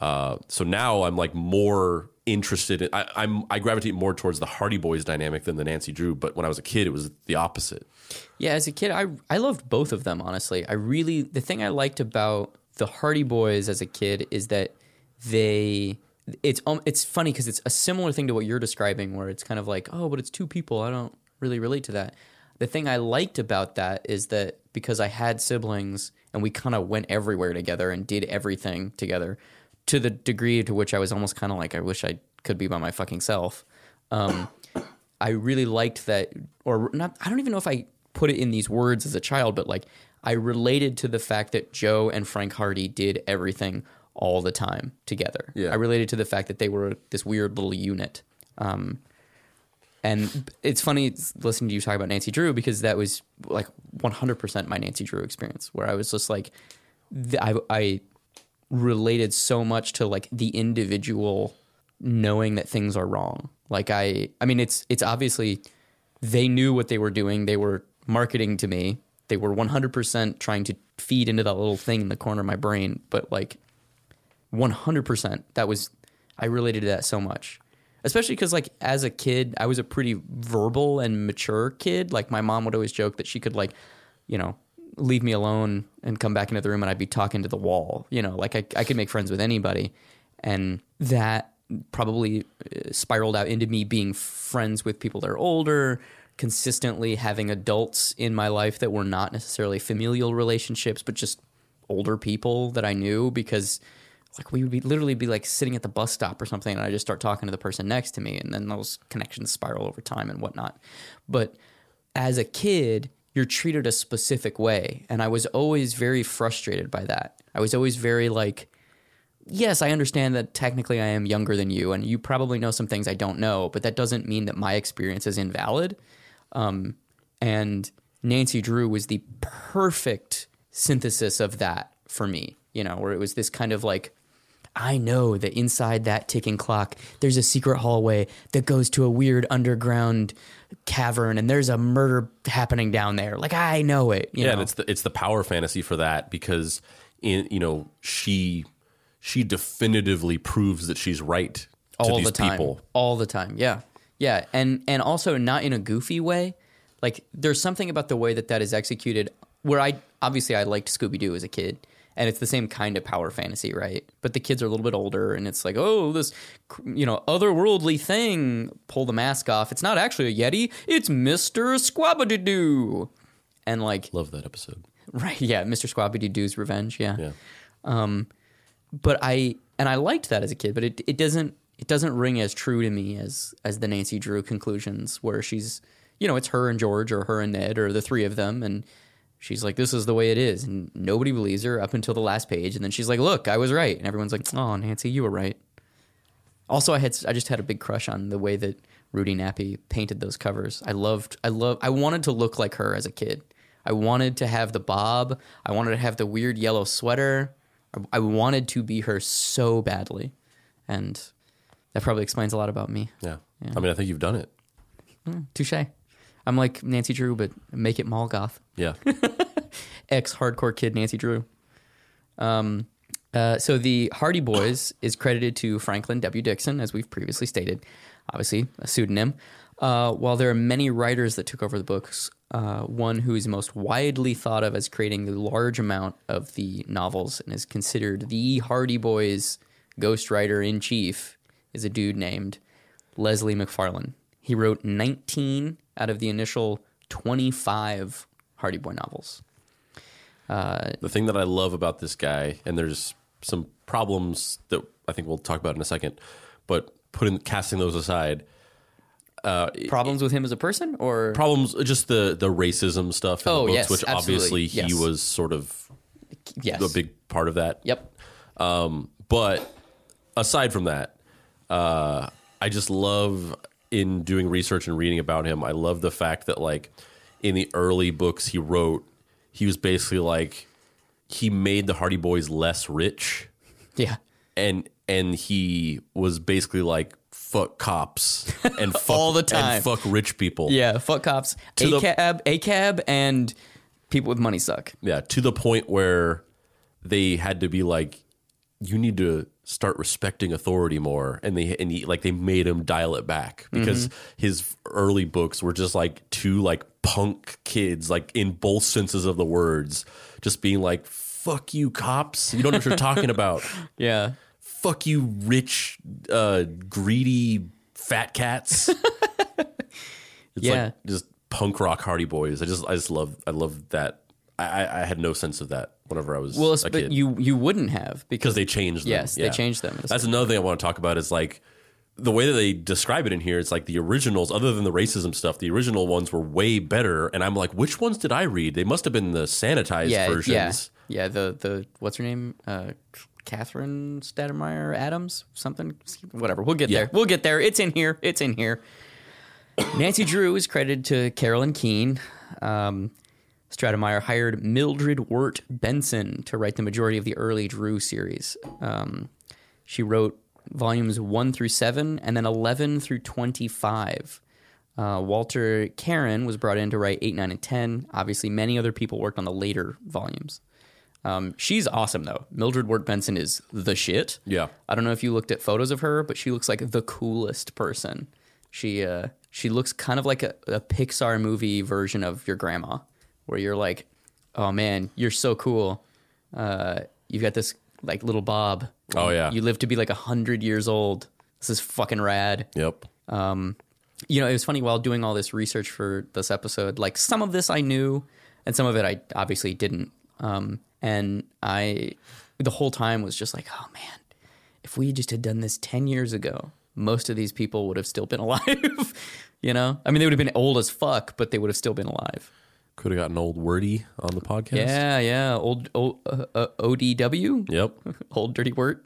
Uh, so now I'm like more interested in I, I'm I gravitate more towards the Hardy Boys dynamic than the Nancy Drew. But when I was a kid, it was the opposite. Yeah, as a kid, I I loved both of them. Honestly, I really the thing I liked about the Hardy Boys as a kid is that they it's um, it's funny because it's a similar thing to what you're describing, where it's kind of like, oh, but it's two people. I don't really relate to that. The thing I liked about that is that because I had siblings and we kind of went everywhere together and did everything together, to the degree to which I was almost kind of like, I wish I could be by my fucking self. Um, I really liked that, or not. I don't even know if I put it in these words as a child, but like I related to the fact that Joe and Frank Hardy did everything all the time together. Yeah. I related to the fact that they were this weird little unit. Um, and it's funny listening to you talk about Nancy Drew because that was like 100% my Nancy Drew experience, where I was just like, I, I related so much to like the individual knowing that things are wrong. Like I I mean it's it's obviously they knew what they were doing. They were marketing to me. They were 100% trying to feed into that little thing in the corner of my brain, but like 100% that was I related to that so much. Especially cuz like as a kid, I was a pretty verbal and mature kid. Like my mom would always joke that she could like, you know, leave me alone and come back into the room and I'd be talking to the wall. You know, like I, I could make friends with anybody. And that probably uh, spiraled out into me being friends with people that are older, consistently having adults in my life that were not necessarily familial relationships, but just older people that I knew because like we would be literally be like sitting at the bus stop or something and I just start talking to the person next to me and then those connections spiral over time and whatnot. But as a kid, you're treated a specific way. And I was always very frustrated by that. I was always very like, yes, I understand that technically I am younger than you, and you probably know some things I don't know, but that doesn't mean that my experience is invalid. Um, and Nancy Drew was the perfect synthesis of that for me, you know, where it was this kind of like, I know that inside that ticking clock, there's a secret hallway that goes to a weird underground cavern, and there's a murder happening down there. Like I know it. You yeah, know? and it's the it's the power fantasy for that because in you know she she definitively proves that she's right to all these the time, people. all the time. Yeah, yeah, and and also not in a goofy way. Like there's something about the way that that is executed. Where I obviously I liked Scooby Doo as a kid, and it's the same kind of power fantasy, right? But the kids are a little bit older, and it's like, oh, this you know otherworldly thing. Pull the mask off. It's not actually a yeti. It's Mister Squabby and like Love that episode. Right. Yeah. Mr. Squabbity Revenge. Yeah. Yeah. Um, but I and I liked that as a kid, but it it doesn't it doesn't ring as true to me as as the Nancy Drew conclusions where she's you know it's her and George or her and Ned or the three of them and she's like this is the way it is and nobody believes her up until the last page and then she's like look I was right and everyone's like oh Nancy you were right. Also I had I just had a big crush on the way that Rudy Nappi painted those covers. I loved I love I wanted to look like her as a kid. I wanted to have the bob. I wanted to have the weird yellow sweater. I, I wanted to be her so badly. And that probably explains a lot about me. Yeah. I mean, I think you've done it. Mm, touche. I'm like Nancy Drew, but make it mall goth. Yeah. Ex hardcore kid Nancy Drew. Um, uh, so the Hardy Boys is credited to Franklin W. Dixon, as we've previously stated, obviously a pseudonym. Uh, while there are many writers that took over the books, uh, one who is most widely thought of as creating the large amount of the novels and is considered the Hardy Boys ghostwriter in chief is a dude named Leslie McFarlane. He wrote 19 out of the initial 25 Hardy Boy novels. The thing that I love about this guy, and there's some problems that I think we'll talk about in a second, but putting casting those aside, Problems with him as a person, or? Problems just the the racism stuff in Oh, the books yes, which obviously he was sort of yes, a big part of that. Yep. um, but aside from that uh, i just love in doing research and reading about him i love the fact that like in the early books he wrote he was basically like he made the hardy boys less rich Yeah. and and he was basically like fuck cops and fuck, All the time. and fuck rich people Yeah. Fuck cops. To the- ACAB, ACAB, and people with money suck. Yeah, to the point where they had to be like, you need to start respecting authority more, and they and he, like they made him dial it back because his early books were just like two like punk kids, like in both senses of the words, just being like, "Fuck you, cops! You don't know what you're talking about. Yeah. Fuck you, rich, uh, greedy fat cats." it's Yeah. like just punk rock Hardy Boys. I just I just love I love that. I I had no sense of that whenever I was Well, a but kid you you wouldn't have because they changed them. yes, they changed them. That's another thing I want to talk about is like the way that they describe it in here. It's like the originals, other than the racism stuff, the original ones were way better. And I'm like, which ones did I read? They must have been the sanitized yeah, versions. yeah, yeah. The the what's her name? Uh, Catherine Stademeyer Adams, something, whatever. We'll get Yeah. there. We'll get there. It's in here. It's in here. Nancy Drew is credited to Carolyn Keene. Um, Stratemeyer hired Mildred Wirt Benson to write the majority of the early Drew series. Um, she wrote volumes one through seven, and then eleven through twenty-five. Uh, Walter Karig was brought in to write eight, nine, and ten. Obviously, many other people worked on the later volumes. Um, she's awesome though. Mildred Wirt Benson is the shit. Yeah. I don't know if you looked at photos of her, but she looks like the coolest person. She uh, she looks kind of like a, a Pixar movie version of your grandma, where you're like, oh man, you're so cool. Uh, you've got this like little Bob. Oh, yeah. You live to be like a hundred years old. This is fucking rad Yep. you know, it was funny while doing all this research for this episode. Like some of this I knew, and some of it I obviously didn't. Um, and I, the whole time was just like, oh man, if we just had done this ten years ago, most of these people would have still been alive. you know, I mean, they would have been old as fuck, but they would have still been alive. Could have gotten old wordy on the podcast. Yeah, yeah, old, old uh, uh, ODW. Yep. Old Dirty Word.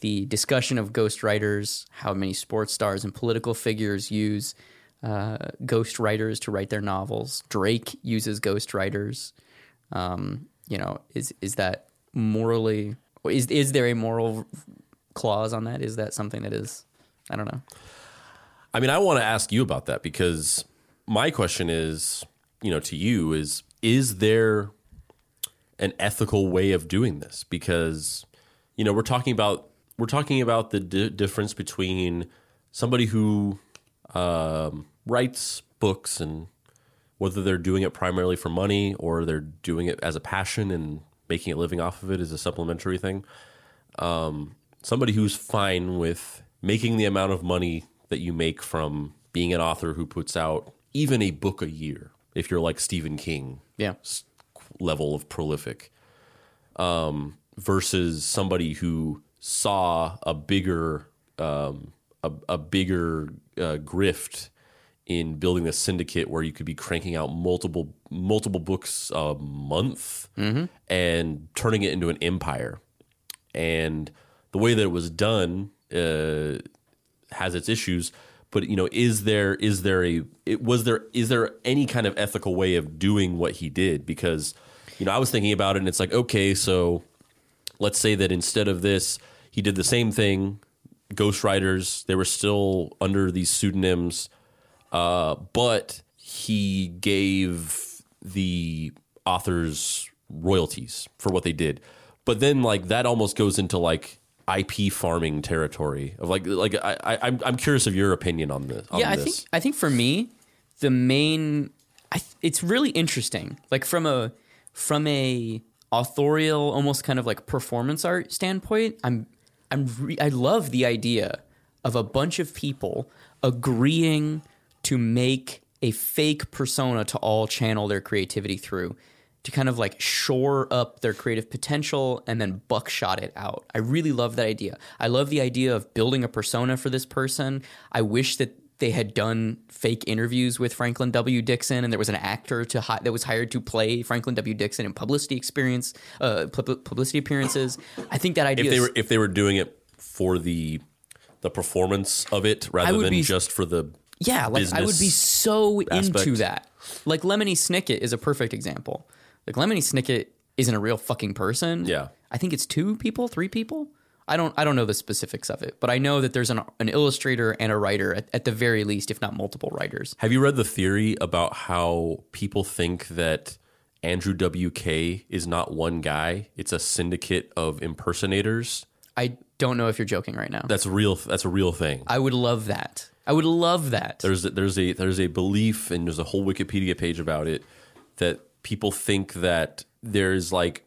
The discussion of ghostwriters, how many sports stars and political figures use uh, ghostwriters to write their novels. Drake uses ghostwriters. Um, you know, is is that morally? Is is there a moral clause on that? Is that something that is? I don't know. I mean, I want to ask you about that because my question is, you know, to you is is there an ethical way of doing this? Because you know, we're talking about we're talking about the di- difference between somebody who um, writes books and whether they're doing it primarily for money or they're doing it as a passion and making a living off of it as a supplementary thing. Um, somebody who's fine with making the amount of money that you make from being an author who puts out even a book a year, if you're like Stephen King Yeah, level of prolific, um, versus somebody who saw a bigger um, a, a bigger uh, grift in building a syndicate where you could be cranking out multiple multiple books a month and turning it into an empire. And the way that it was done uh, has its issues. But you know, is there is there a it, was there is there any kind of ethical way of doing what he did? Because you know, I was thinking about it, and it's like, okay, so let's say that instead of this, he did the same thing. Ghostwriters, they were still under these pseudonyms, uh, but he gave the authors royalties for what they did. But then, like that almost goes into like IP farming territory of like like I, I I'm I'm curious of your opinion on this. On yeah. I this. think I think for me, the main, I, th- it's really interesting. Like from a from a authorial, almost kind of like performance art standpoint, I'm I'm re- I love the idea of a bunch of people agreeing to make a fake persona to all channel their creativity through to kind of like shore up their creative potential and then buckshot it out. I really love that idea. I love the idea of building a persona for this person. I wish that they had done fake interviews with Franklin W. Dixon, and there was an actor to hi- that was hired to play Franklin W. Dixon in publicity experience, uh, pub- publicity appearances. I think that idea If they is- were if they were doing it for the the performance of it rather than be- just for the Yeah, like I would be so into that. Like Lemony Snicket is a perfect example. Like Lemony Snicket isn't a real fucking person. Yeah. I think it's two people, three people. I don't I don't know the specifics of it, but I know that there's an an illustrator and a writer at, at the very least, if not multiple writers. Have you read the theory about how people think that Andrew WK is not one guy? It's a syndicate of impersonators. I don't know if you're joking right now. That's real. That's a real thing. I would love that. I would love that. There's a, there's a there's a belief and there's a whole Wikipedia page about it that people think that there's like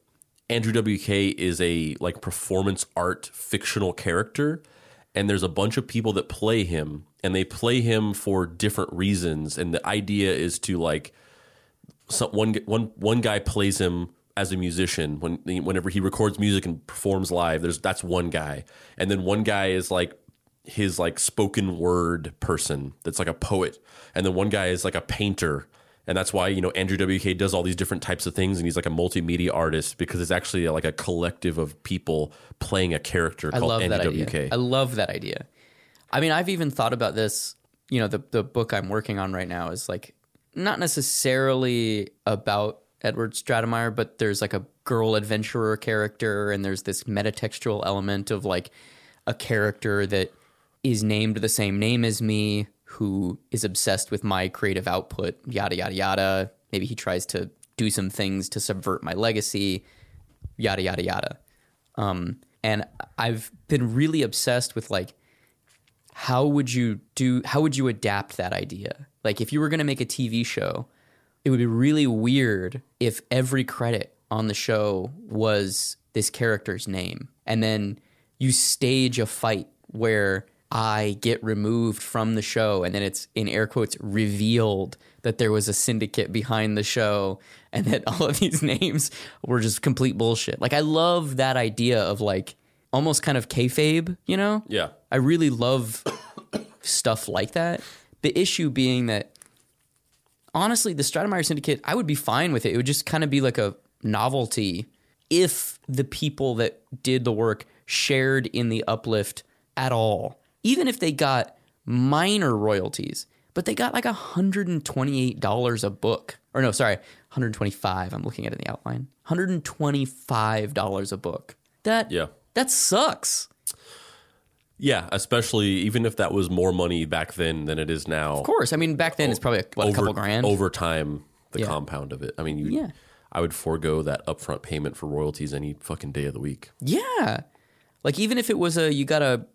Andrew WK is a like performance art fictional character and there's a bunch of people that play him and they play him for different reasons and the idea is to like some, one one one guy plays him as a musician when whenever he records music and performs live there's that's one guy. And then one guy is like his like spoken word person that's like a poet. And then one guy is like a painter and that's why you know Andrew WK does all these different types of things and he's like a multimedia artist because it's actually like a collective of people playing a character I called Andrew. WK I love that idea. I mean, I've even thought about this. You know, the the book I'm working on right now is like not necessarily about Edward Stratemeyer, but there's like a girl adventurer character, and there's this metatextual element of like a character that is named the same name as me, who is obsessed with my creative output, yada yada yada. Maybe he tries to do some things to subvert my legacy, yada yada yada. Um, and I've been really obsessed with like how would you do how would you adapt that idea? Like if you were going to make a TV show, it would be really weird if every credit on the show was this character's name and then you stage a fight where I get removed from the show and then it's in air quotes revealed that there was a syndicate behind the show and that all of these names were just complete bullshit. Like I love that idea of like almost kind of kayfabe, you know? yeah I really love stuff like that. The issue being that honestly, the Stratemeyer Syndicate, I would be fine with it. It would just kind of be like a novelty if the people that did the work shared in the uplift at all. Even if they got minor royalties, but they got like $128 a book. Or no, sorry, 125. I'm looking at it in the outline. $125 a book. That Yeah. that sucks. yeah especially even if that was more money back then than it is now Of course. I mean, back then it's probably a, what, a couple grand. over time the Yeah. compound of it i mean you Yeah. i would forego that upfront payment for royalties any fucking day of the week Yeah. Like even if it was a you got to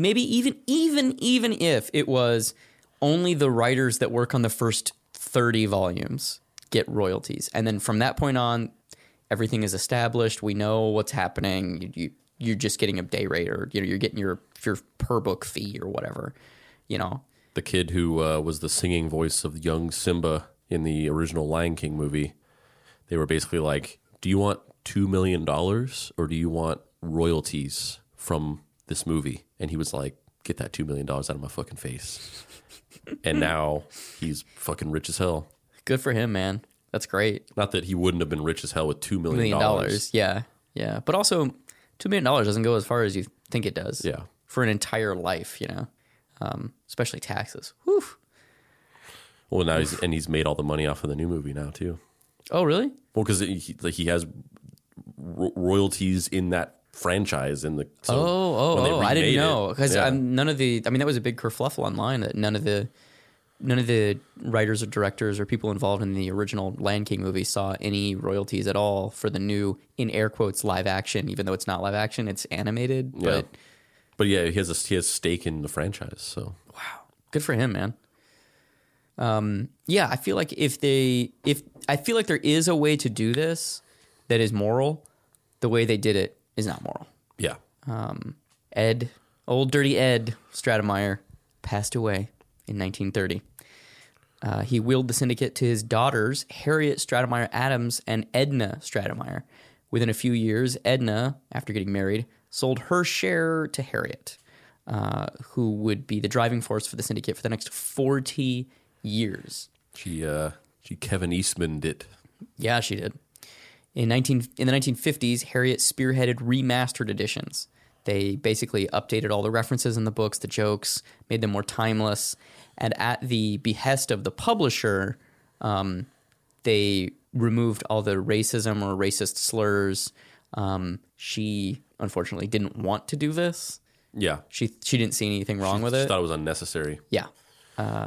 maybe even even even if it was only the writers that work on the first 30 volumes get royalties. And then from that point on everything is established, we know what's happening, you, you you're just getting a day rate or you know you're getting your your per book fee or whatever, you know. the kid who uh, was the singing voice of young simba in the original lion king movie they were basically like do you want $2 million or do you want royalties from this movie and he was like get that $2 million out of my fucking face and now he's fucking rich as hell Good for him, man. That's great. Not that he wouldn't have been rich as hell with two million Million dollars. dollars. Yeah. Yeah. But also 2 million dollars doesn't go as far as you think it does. Yeah. For an entire life, you know. Um, especially taxes. Whew. Well, now he's and he's made all the money off of the new movie now too. Oh, really? Well, because he, like he has ro- royalties in that franchise in the. So oh, oh, oh! I didn't know because yeah. none of the. I mean, that was a big kerfluffle online that none of the, none of the writers or directors or people involved in the original Lion King movie saw any royalties at all for the new, in air quotes, live action. Even though it's not live action, it's animated. Yeah. But But yeah, he has a he has stake in the franchise. So wow, good for him, man. Um, yeah, I feel like if they, if I feel like there is a way to do this that is moral, the way they did it is not moral. yeah, Ed, old dirty Ed Stratemeyer, passed away in 1930. Uh, he willed the syndicate to his daughters, Harriet Stratemeyer Adams and Edna Stratemeyer. Within a few years, Edna, after getting married, sold her share to Harriet. uh, who would be the driving force for the syndicate for the next 40 years. She uh she Kevin Eastman did. Yeah, she did. In 19 in the 1950s, Harriet spearheaded remastered editions. They basically updated all the references in the books, the jokes, made them more timeless, and at the behest of the publisher, um, they removed all the racism or racist slurs. Um, she unfortunately didn't want to do this. Yeah. She she didn't see anything wrong with She it. thought it was unnecessary, yeah,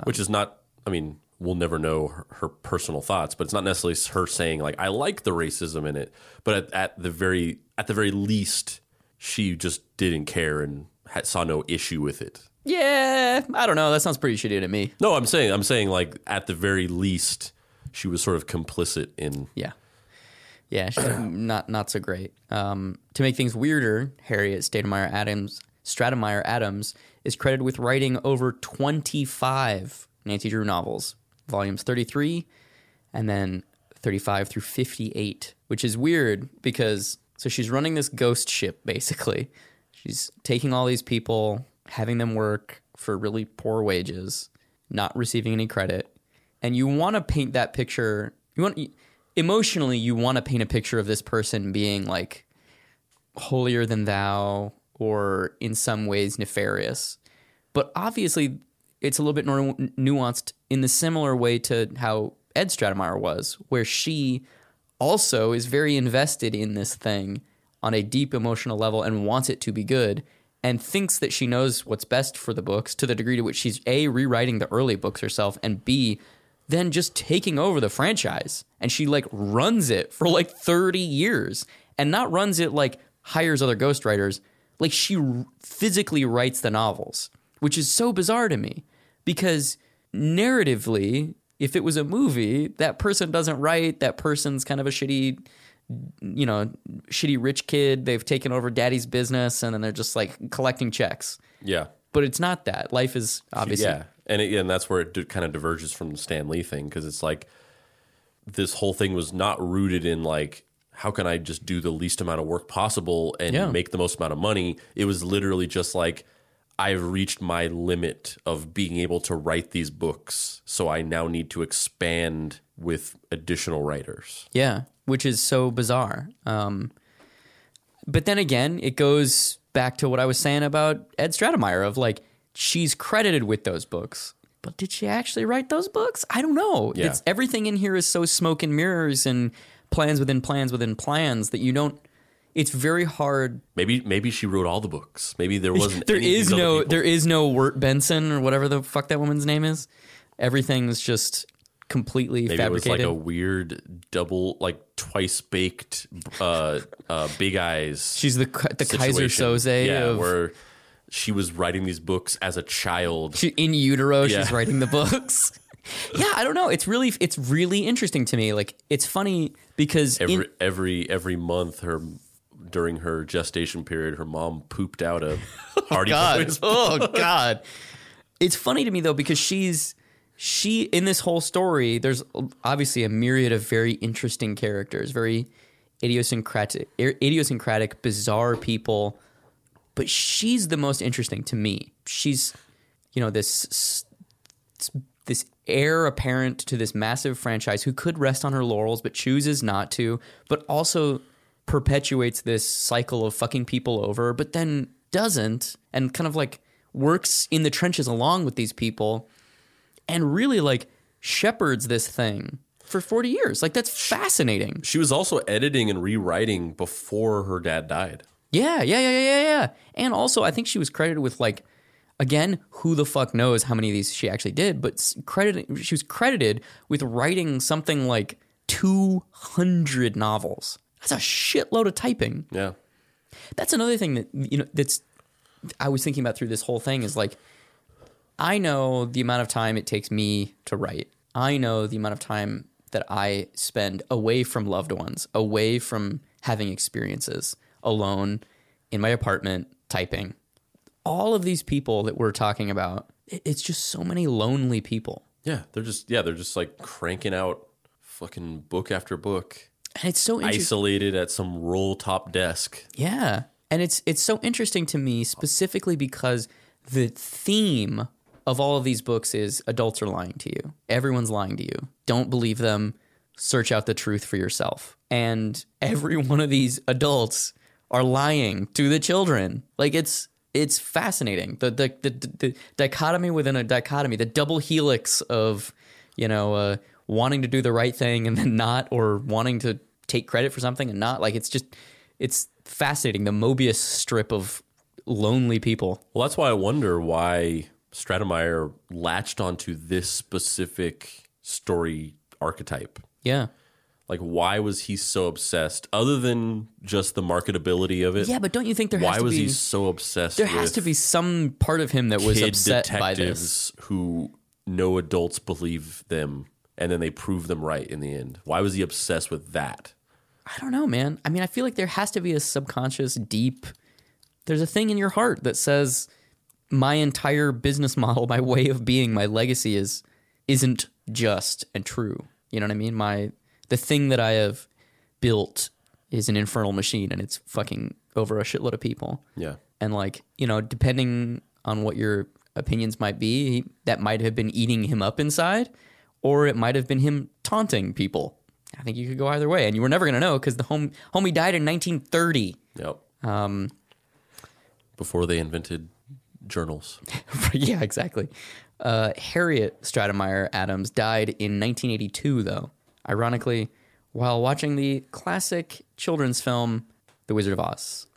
which is not. I mean, we'll never know her, her personal thoughts, but it's not necessarily her saying like I like the racism in it. But at, at the very at the very least, she just didn't care and had, saw no issue with it. yeah. I don't know. That sounds pretty shitty to me. No, I'm saying I'm saying like at the very least, she was sort of complicit in. Yeah. Yeah, she's not not so great. Um, to make things weirder, Harriet Stratemeyer Adams Stratemeyer Adams is credited with writing over 25 Nancy Drew novels, volumes 33 and then 35 through 58, which is weird because so she's running this ghost ship basically. She's taking all these people, having them work for really poor wages, not receiving any credit. And you want to paint that picture, you want emotionally you want to paint a picture of this person being like holier than thou or in some ways nefarious. But obviously, it's a little bit more nuanced in the similar way to how Ed Stratemeyer was, where she also is very invested in this thing on a deep emotional level and wants it to be good and thinks that she knows what's best for the books to the degree to which she's A, rewriting the early books herself, and B, then just taking over the franchise. And she like runs it for like 30 years and not runs it like hires other ghostwriters. Like she physically writes the novels, which is so bizarre to me because narratively, if it was a movie, that person doesn't write, that person's kind of a shitty, you know, shitty rich kid. They've taken over daddy's business and then they're just like collecting checks. Yeah. But it's not that. Life is obviously. Yeah, and it, and that's where it kind of diverges from the Stan Lee thing because it's like this whole thing was not rooted in like how can I just do the least amount of work possible and Yeah. make the most amount of money. It was literally just like I've reached my limit of being able to write these books, so I now need to expand with additional writers. Yeah, which is so bizarre. Um, but then again, it goes back to what I was saying about Ed Stratemeyer of like she's credited with those books, but did she actually write those books? I don't know. Yeah. It's everything in here is so smoke and mirrors and plans within plans within plans that you don't. It's very hard. Maybe maybe she wrote all the books. Maybe there wasn't. There is no there is no Wirt Benson or whatever the fuck that woman's name is. Everything's just completely Maybe it was fabricated. like a weird double, like twice baked, uh, uh, big eyes. She's the the Keyser. Soze yeah, of where she was writing these books as a child. she, in utero Yeah. she's writing the books yeah i don't know it's really it's really interesting to me like it's funny because in- Every every every month, her during her gestation period, her mom pooped out a oh, Hardy god. Boys. oh god. It's funny to me though because she's she in this whole story there's obviously a myriad of very interesting characters very idiosyncratic idiosyncratic bizarre people. But she's the most interesting to me. She's you know this this heir apparent to this massive franchise who could rest on her laurels but chooses not to, but also perpetuates this cycle of fucking people over, but then doesn't and kind of like works in the trenches along with these people and really like shepherds this thing for 40 years. Like that's fascinating. She was also editing and rewriting before her dad died. Yeah, yeah, yeah, yeah, yeah, yeah. And also, I think she was credited with like, again, who the fuck knows how many of these she actually did, but credited she was credited with writing something like two hundred novels. That's a shitload of typing. Yeah, That's another thing that you know that's I was thinking about through this whole thing is like I know the amount of time it takes me to write. I know the amount of time that I spend away from loved ones, away from having experiences, alone in my apartment typing. All of these people that we're talking about, it's just so many lonely people. yeah. They're just yeah. They're just like cranking out fucking book after book, And it's so isolated at some roll top desk. Yeah. And it's it's so interesting to me specifically because the theme of all of these books is adults are lying to you. Everyone's lying to you. Don't believe them. Search out the truth for yourself. And every one of these adults are lying to the children. Like it's it's fascinating. The the the, the dichotomy within a dichotomy, the double helix of, you know, uh, wanting to do the right thing and then not or wanting to take credit for something and not like it's just it's fascinating the Mobius strip of lonely people. Well, that's why I wonder why Stratemeyer latched onto this specific story archetype. Yeah. Like, why was he so obsessed? Other than just the marketability of it, Yeah, but don't you think there has why was be he so obsessed? there has to be some part of him that was upset by this. who no adults believe them, and then they prove them right in the end. Why was he obsessed with that? I don't know, man. I mean, I feel like there has to be a subconscious, deep. There's a thing in your heart that says my entire business model, my way of being, my legacy is isn't just and true. You know what I mean? My the thing that I have built is an infernal machine, and it's fucking over a shitload of people. Yeah, And like, you know, depending on what your opinions might be, that might have been eating him up inside, or it might have been him taunting people. I think you could go either way, and you were never gonna know because the home homie died in 1930. yep. Um, before they invented journals. yeah, exactly. Uh, Harriet Stratemeyer Adams died in 1982, though. Ironically, while watching the classic children's film The Wizard of Oz.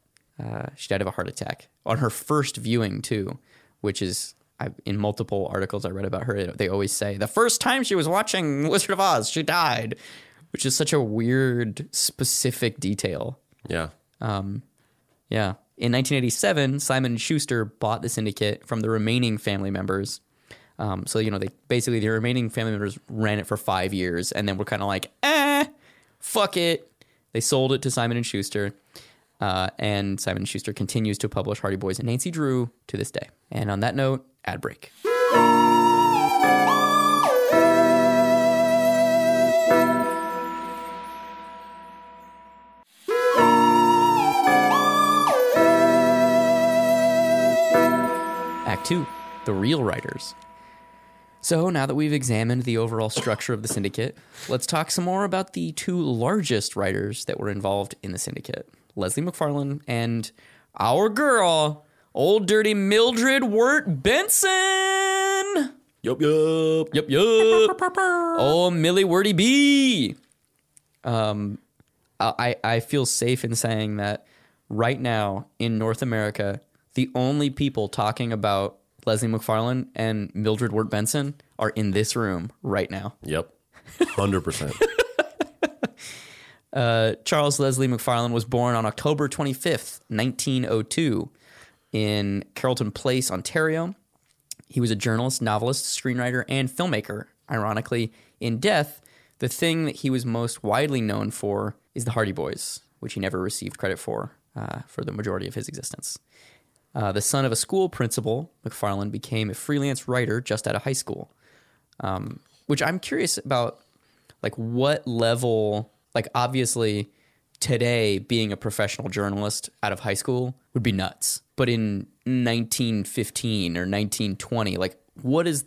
Uh, she died of a heart attack on her first viewing, too, which is I, in multiple articles I read about her. They always say the first time she was watching Wizard of Oz, she died, which is such a weird, specific detail. Yeah, Yeah. In 1987, Simon Schuster bought the syndicate from the remaining family members. Um, so you know, they basically the remaining family members ran it for five years, and then we're kind of like, eh, fuck it. They sold it to Simon and Schuster, uh, and Simon and Schuster continues to publish Hardy Boys and Nancy Drew to this day. And on that note, ad break. Act two, the real writers. So now that we've examined the overall structure of the syndicate, let's talk some more about the two largest writers that were involved in the syndicate Leslie McFarlane and our girl, old dirty Mildred Wirt Benson. yup, yup. Yep, yep. oh, Millie Wordy B. Um, I I feel safe in saying that right now in North America, the only people talking about Leslie McFarlane and Mildred Wirt Benson are in this room right now. Yep, hundred percent. Uh, Charles Leslie McFarlane was born on October 25th, 1902, in Carleton Place, Ontario. He was a journalist, novelist, screenwriter, and filmmaker. Ironically, in death, the thing that he was most widely known for is the Hardy Boys, which he never received credit for uh, for the majority of his existence. Uh, the son of a school principal, McFarlane became a freelance writer just out of high school, um, which I'm curious about like what level like obviously today being a professional journalist out of high school would be nuts but in 1915 or 1920 like what is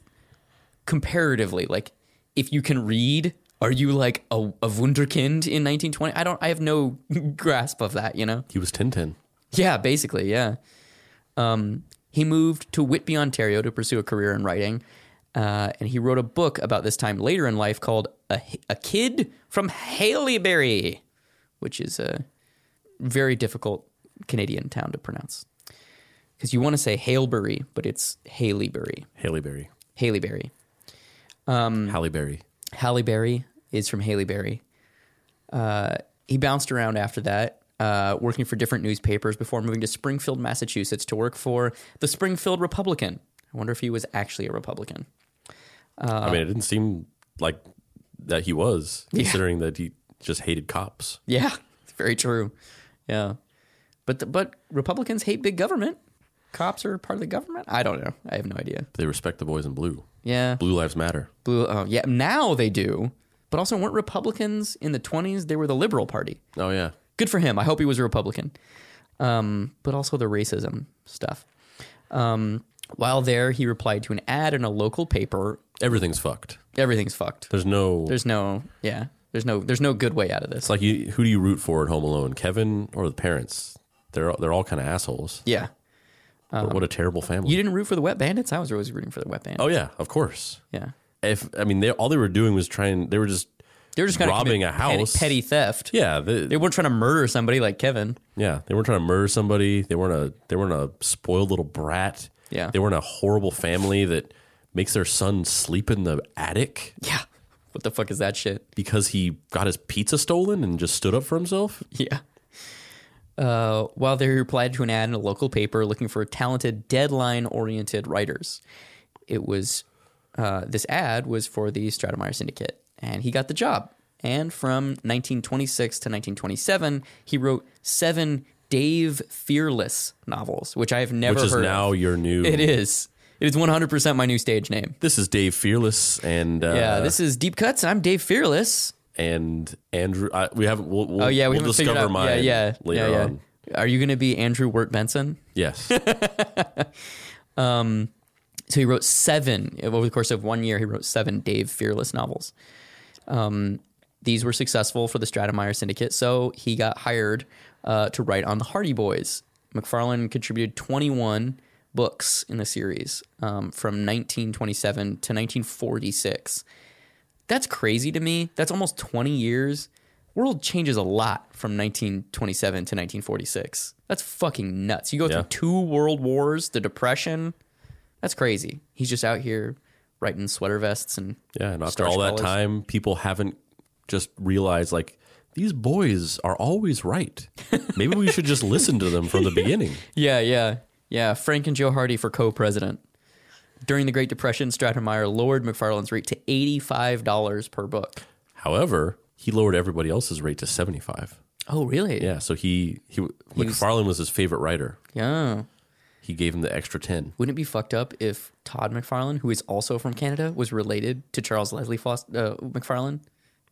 comparatively like if you can read are you like a, a wunderkind in 1920 i don't i have no grasp of that you know He was Tintin. yeah, basically, yeah. Um, he moved to Whitby, Ontario to pursue a career in writing. Uh, and he wrote a book about this time later in life called A, a Kid from Haileybury, which is a very difficult Canadian town to pronounce. Because you want to say Halebury, but it's Haileybury. Haley Berry. Haileybury. Halle Berry. Halle Berry is from Haleyberry. Uh, he bounced around after that, uh, working for different newspapers before moving to Springfield, Massachusetts to work for the Springfield Republican. I wonder if he was actually a Republican. I mean, it didn't seem like that he was, considering that he just hated cops. Yeah, very true. Yeah, but the, but Republicans hate big government. Cops are part of the government. I don't know. I have no idea. They respect the boys in blue. Yeah, Blue lives matter. blue. Oh, yeah. Now they do, but also weren't Republicans in the twenties? They were the Liberal Party. Oh yeah. good for him. I hope he was a Republican. Um, but also the racism stuff. Um, While there, he replied to an ad in a local paper. Everything's fucked. Everything's fucked. There's no. There's no, yeah, there's no, there's no good way out of this. it's like you. Who do you root for at Home Alone? Kevin or the parents? They're they're all kind of assholes. yeah, What- what a um, terrible family. you didn't root for the Wet Bandits. I was always rooting for the Wet Bandits. oh yeah, of course. yeah, If I mean, they all they were doing was trying. They were just they were just kind of robbing a house. petty, theft. yeah. They, They weren't trying to murder somebody like Kevin. Yeah, they weren't trying to murder somebody. They weren't a they weren't a spoiled little brat. Yeah. they weren't a horrible family that makes their son sleep in the attic Yeah, what the fuck is that shit? because he got his pizza stolen and just stood up for himself. Yeah. Uh, while they replied to an ad in a local paper looking for talented, deadline-oriented writers, it was uh, this ad was for the Stratemeyer Syndicate, and he got the job. And from 1926 to 1927, he wrote seven Dave Fearless novels, which I have never which is heard now of. your new. It is. It is 100% my new stage name. This is Dave Fearless and uh, Yeah, this is Deep Cuts. I'm Dave Fearless. And Andrew. I, we haven't. We'll, we'll, Oh yeah, we will discover out. mine yeah, yeah, later yeah, on. Are you going to be Andrew Wirt Benson? Yes, So he wrote seven over the course of one year. He wrote seven Dave Fearless novels. Um, these were successful for the Stratemeyer Syndicate, so he got hired uh, to write on the Hardy Boys. McFarlane contributed 21 books in the series um, from 1927 to 1946. That's crazy to me. That's almost 20 years. World changes a lot from 1927 to 1946. That's fucking nuts. You go Yeah. through two world wars, the depression. That's crazy. He's just out here writing sweater vests and yeah. And after all that colors. time, people haven't just realized like these boys are always right. Maybe we should just listen to them from the beginning. Yeah, yeah, yeah. Frank and Joe Hardy for co-president. During the Great Depression, Stratemeyer lowered McFarlane's rate to eighty-five dollars per book. However, he lowered everybody else's rate to seventy five. Oh, really? Yeah, so he he McFarlane was his favorite writer. Yeah. He gave him the extra ten. Wouldn't it be fucked up if Todd McFarlane, who is also from Canada, was related to Charles Leslie Foster, uh, McFarlane?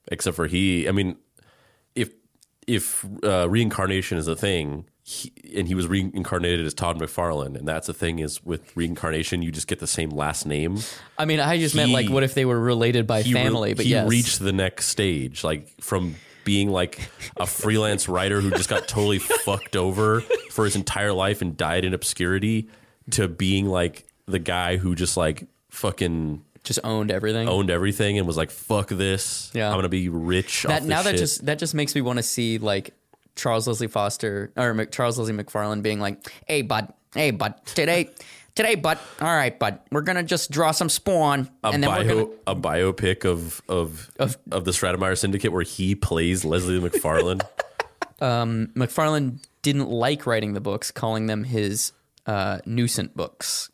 Except for he, I mean, if if uh, reincarnation is a thing, he, and he was reincarnated as Todd McFarlane, and that's the thing is with reincarnation, you just get the same last name. I mean, I just meant like, what if they were related by He re- family? but he yes, reached the next stage, like from being like a freelance writer who just got totally fucked over for his entire life and died in obscurity, to being like the guy who just like fucking just owned everything. owned everything and was like, "Fuck this! Yeah. I'm gonna be rich." that now that shit." just that just makes me want to see like Charles Leslie Foster or Mc, Charles Leslie McFarlane being like, "Hey, bud, hey, bud, today." Today, bud. All right, bud. We're gonna just draw some spawn, a and then bio we're gonna. a biopic of of of, the Stratemeyer Syndicate where he plays Leslie McFarlane. McFarlane didn't like writing the books, calling them his uh, nuisance books.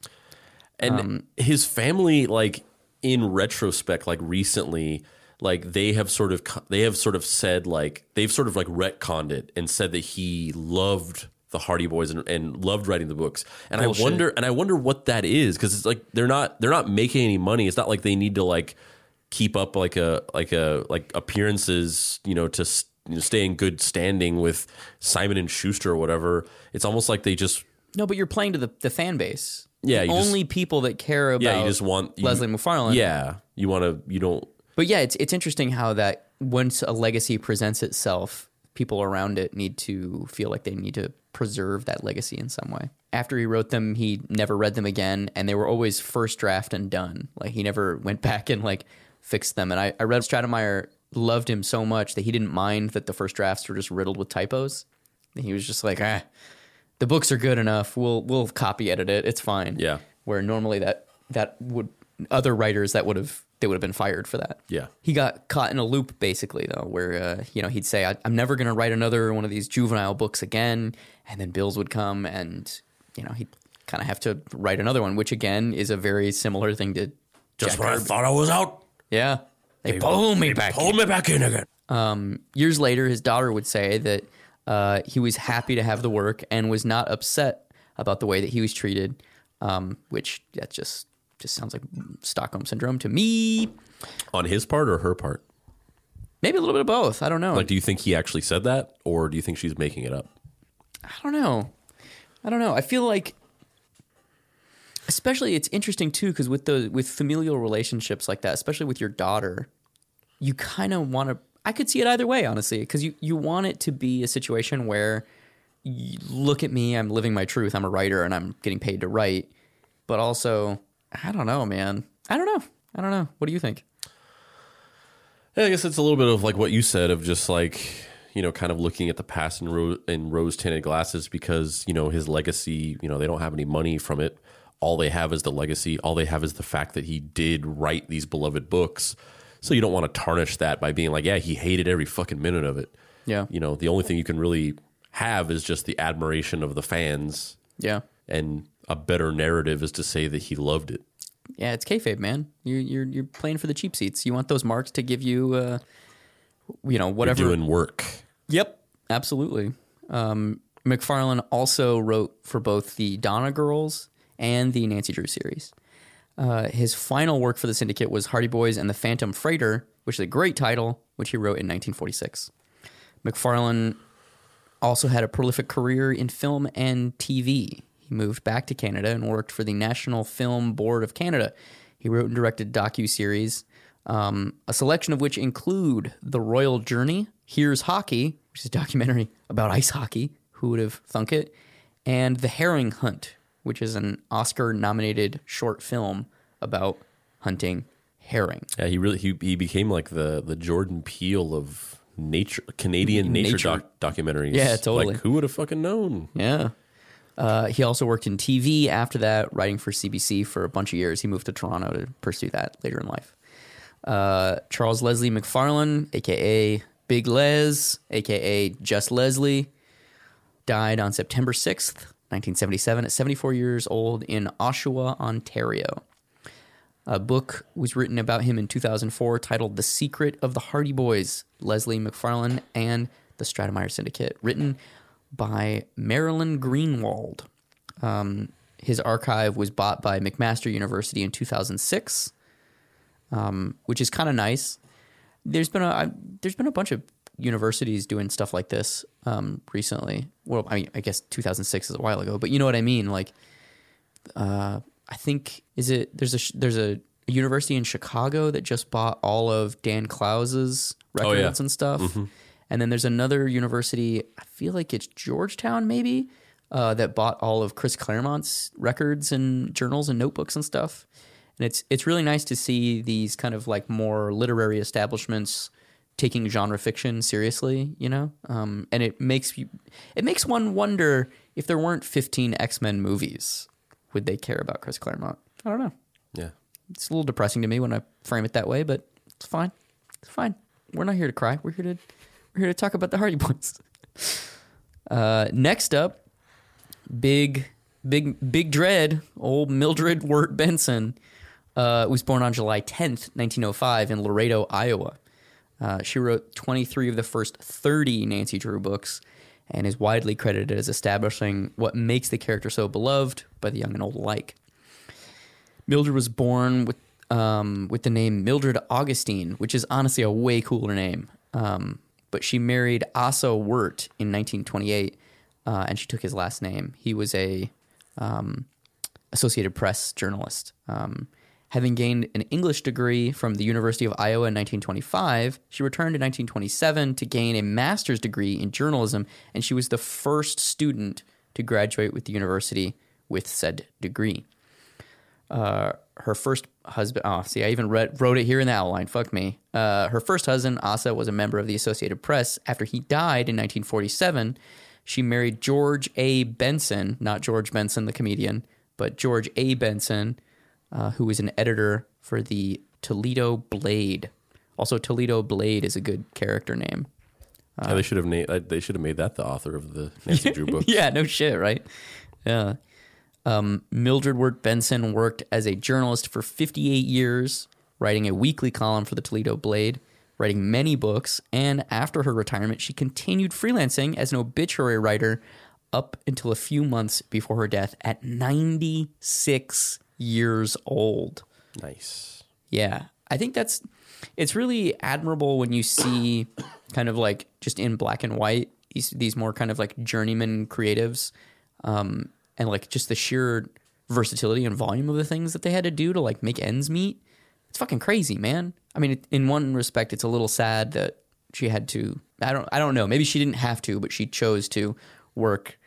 and Um, his family like in retrospect like recently like they have sort of they have sort of said like they've sort of like retconned it and said that he loved the Hardy Boys and, and loved writing the books and Bullshit. I oh, wonder and I wonder what that is because it's like they're not they're not making any money it's not like they need to like keep up like a like a like appearances you know to you know, stay in good standing with Simon and Schuster or whatever it's almost like they just No, but you're playing to the, the fan base. Yeah, the you just- only people that care about yeah you just want you- Leslie McFarlane. yeah you want to you don't But yeah, it's it's interesting how that once a legacy presents itself, people around it need to feel like they need to preserve that legacy in some way. After he wrote them, he never read them again, and they were always first draft and done. Like he never went back and like fixed them. And I, I read Stratemeyer loved him so much that he didn't mind that the first drafts were just riddled with typos. And he was just like, ah, the books are good enough. We'll we'll copy edit it. It's fine. Yeah. Where normally that that would other writers that would have they would have been fired for that. Yeah. He got caught in a loop basically though, where uh, you know he'd say, I, "I'm never going to write another one of these juvenile books again," and then bills would come, and you know he'd kind of have to write another one, which again is a very similar thing to Just Jack when I Kirby. thought I was out, Yeah, they, pulled me back. pull me back in again. Years later, his daughter would say that uh, he was happy to have the work and was not upset about the way that he was treated, um, which that's just just sounds like Stockholm syndrome to me. On his part or her part? Maybe a little bit of both. I don't know. Like, do you think he actually said that, or do you think she's making it up? I don't know. I don't know. I feel like especially it's interesting too because with the with familial relationships like that, especially with your daughter, you kind of want to. I could see it either way, honestly, because you you want it to be a situation where you look at me, I'm living my truth, I'm a writer, and I'm getting paid to write, but also I don't know, man. I don't know. I don't know. What do you think? Yeah, I guess it's a little bit of like what you said of just like you know, kind of looking at the past in, ro- in rose tinted glasses because you know his legacy. You know, they don't have any money from it. All they have is the legacy. All they have is the fact that he did write these beloved books. So you don't want to tarnish that by being like, yeah, he hated every fucking minute of it. Yeah. You know, the only thing you can really have is just the admiration of the fans, Yeah. and a better narrative is to say that he loved it. Yeah, it's kayfabe, man. You're you're you're playing for the cheap seats. You want those marks to give you, uh, you know, whatever. You're doing work. Yep, absolutely. Um, McFarlane also wrote for both the Dana Girls and the Nancy Drew series. Uh, his final work for the syndicate was Hardy Boys and the Phantom Freighter, which is a great title, which he wrote in 1946. McFarlane also had a prolific career in film and TV. He moved back to Canada and worked for the National Film Board of Canada. He wrote and directed docu-series, um, a selection of which include The Royal Journey, Here's Hockey, which is a documentary about ice hockey. Who would have thunk it? And The Herring Hunt, which is an Oscar-nominated short film about hunting herring. Yeah, he really he, he became like the the Jordan Peele of nature Canadian nature, Nature. Doc, documentaries. Yeah, totally. Like who would have fucking known? Yeah. Uh, he also worked in TV after that, writing for CBC for a bunch of years. He moved to Toronto to pursue that later in life. Uh, Charles Leslie McFarlane, aka Big Les, aka Just Leslie, died on September 6th, 1977, at 74 years old in Oshawa, Ontario. A book was written about him in 2004 titled The Secret of the Hardy Boys, Leslie McFarlane and the Stratemeyer Syndicate, written by Marilyn Greenwald. Um, his archive was bought by McMaster University in 2006, um, which is kind of nice. There's been a I, there's been a bunch of universities doing stuff like this um, recently. Well, I mean, I guess 2006 is a while ago, but you know what I mean. Like, uh, I think is it there's a there's a, university in Chicago that just bought all of Dan Clowes's records yeah. and stuff, and then there's another university. I feel like it's Georgetown, maybe. Uh, that bought all of Chris Claremont's records and journals and notebooks and stuff, and it's it's really nice to see these kind of like more literary establishments taking genre fiction seriously, you know. Um, and it makes you, it makes one wonder if there weren't 15 X Men movies, would they care about Chris Claremont? I don't know. Yeah. It's a little depressing to me when I frame it that way, but it's fine. It's fine. We're not here to cry. We're here to we're here to talk about the Hardy Boys. Uh, next up, big big big dread, old Mildred Wirt Benson, uh, was born on July 10th, 1905 in Ladora, Iowa. Uh, she wrote 23 of the first 30 Nancy Drew books and is widely credited as establishing what makes the character so beloved by the young and old alike. Mildred was born with um, with the name Mildred Augustine, which is honestly a way cooler name. Um, but she married Asa Wirt in 1928, uh, and she took his last name. He was a um, Associated Press journalist. Um, having gained an English degree from the University of Iowa in 1925, she returned in 1927 to gain a master's degree in journalism, and she was the first student to graduate with the university with said degree uh, her first husband. Oh, see, I even read, wrote it here in the outline. Fuck me. Uh, her first husband, Asa, was a member of the Associated Press. After he died in 1947, she married George A. Benson, not George Benson, the comedian, but George A. Benson, uh, who was an editor for the Toledo Blade. Also, Toledo Blade is a good character name. yeah, they should have named. They should have made that the author of the Nancy Drew book. yeah, no shit, right? Yeah. Um, Mildred Wirt Benson worked as a journalist for 58 years, writing a weekly column for the Toledo Blade, writing many books, and after her retirement, she continued freelancing as an obituary writer up until a few months before her death at 96 years old. Nice. Yeah. I think that's it's really admirable when you see kind of like just in black and white these these more kind of like journeyman creatives um and like just the sheer versatility and volume of the things that they had to do to like make ends meet. It's fucking crazy, man. I mean, it, in one respect, it's a little sad that she had to. I don't. I don't know. Maybe she didn't have to, but she chose to work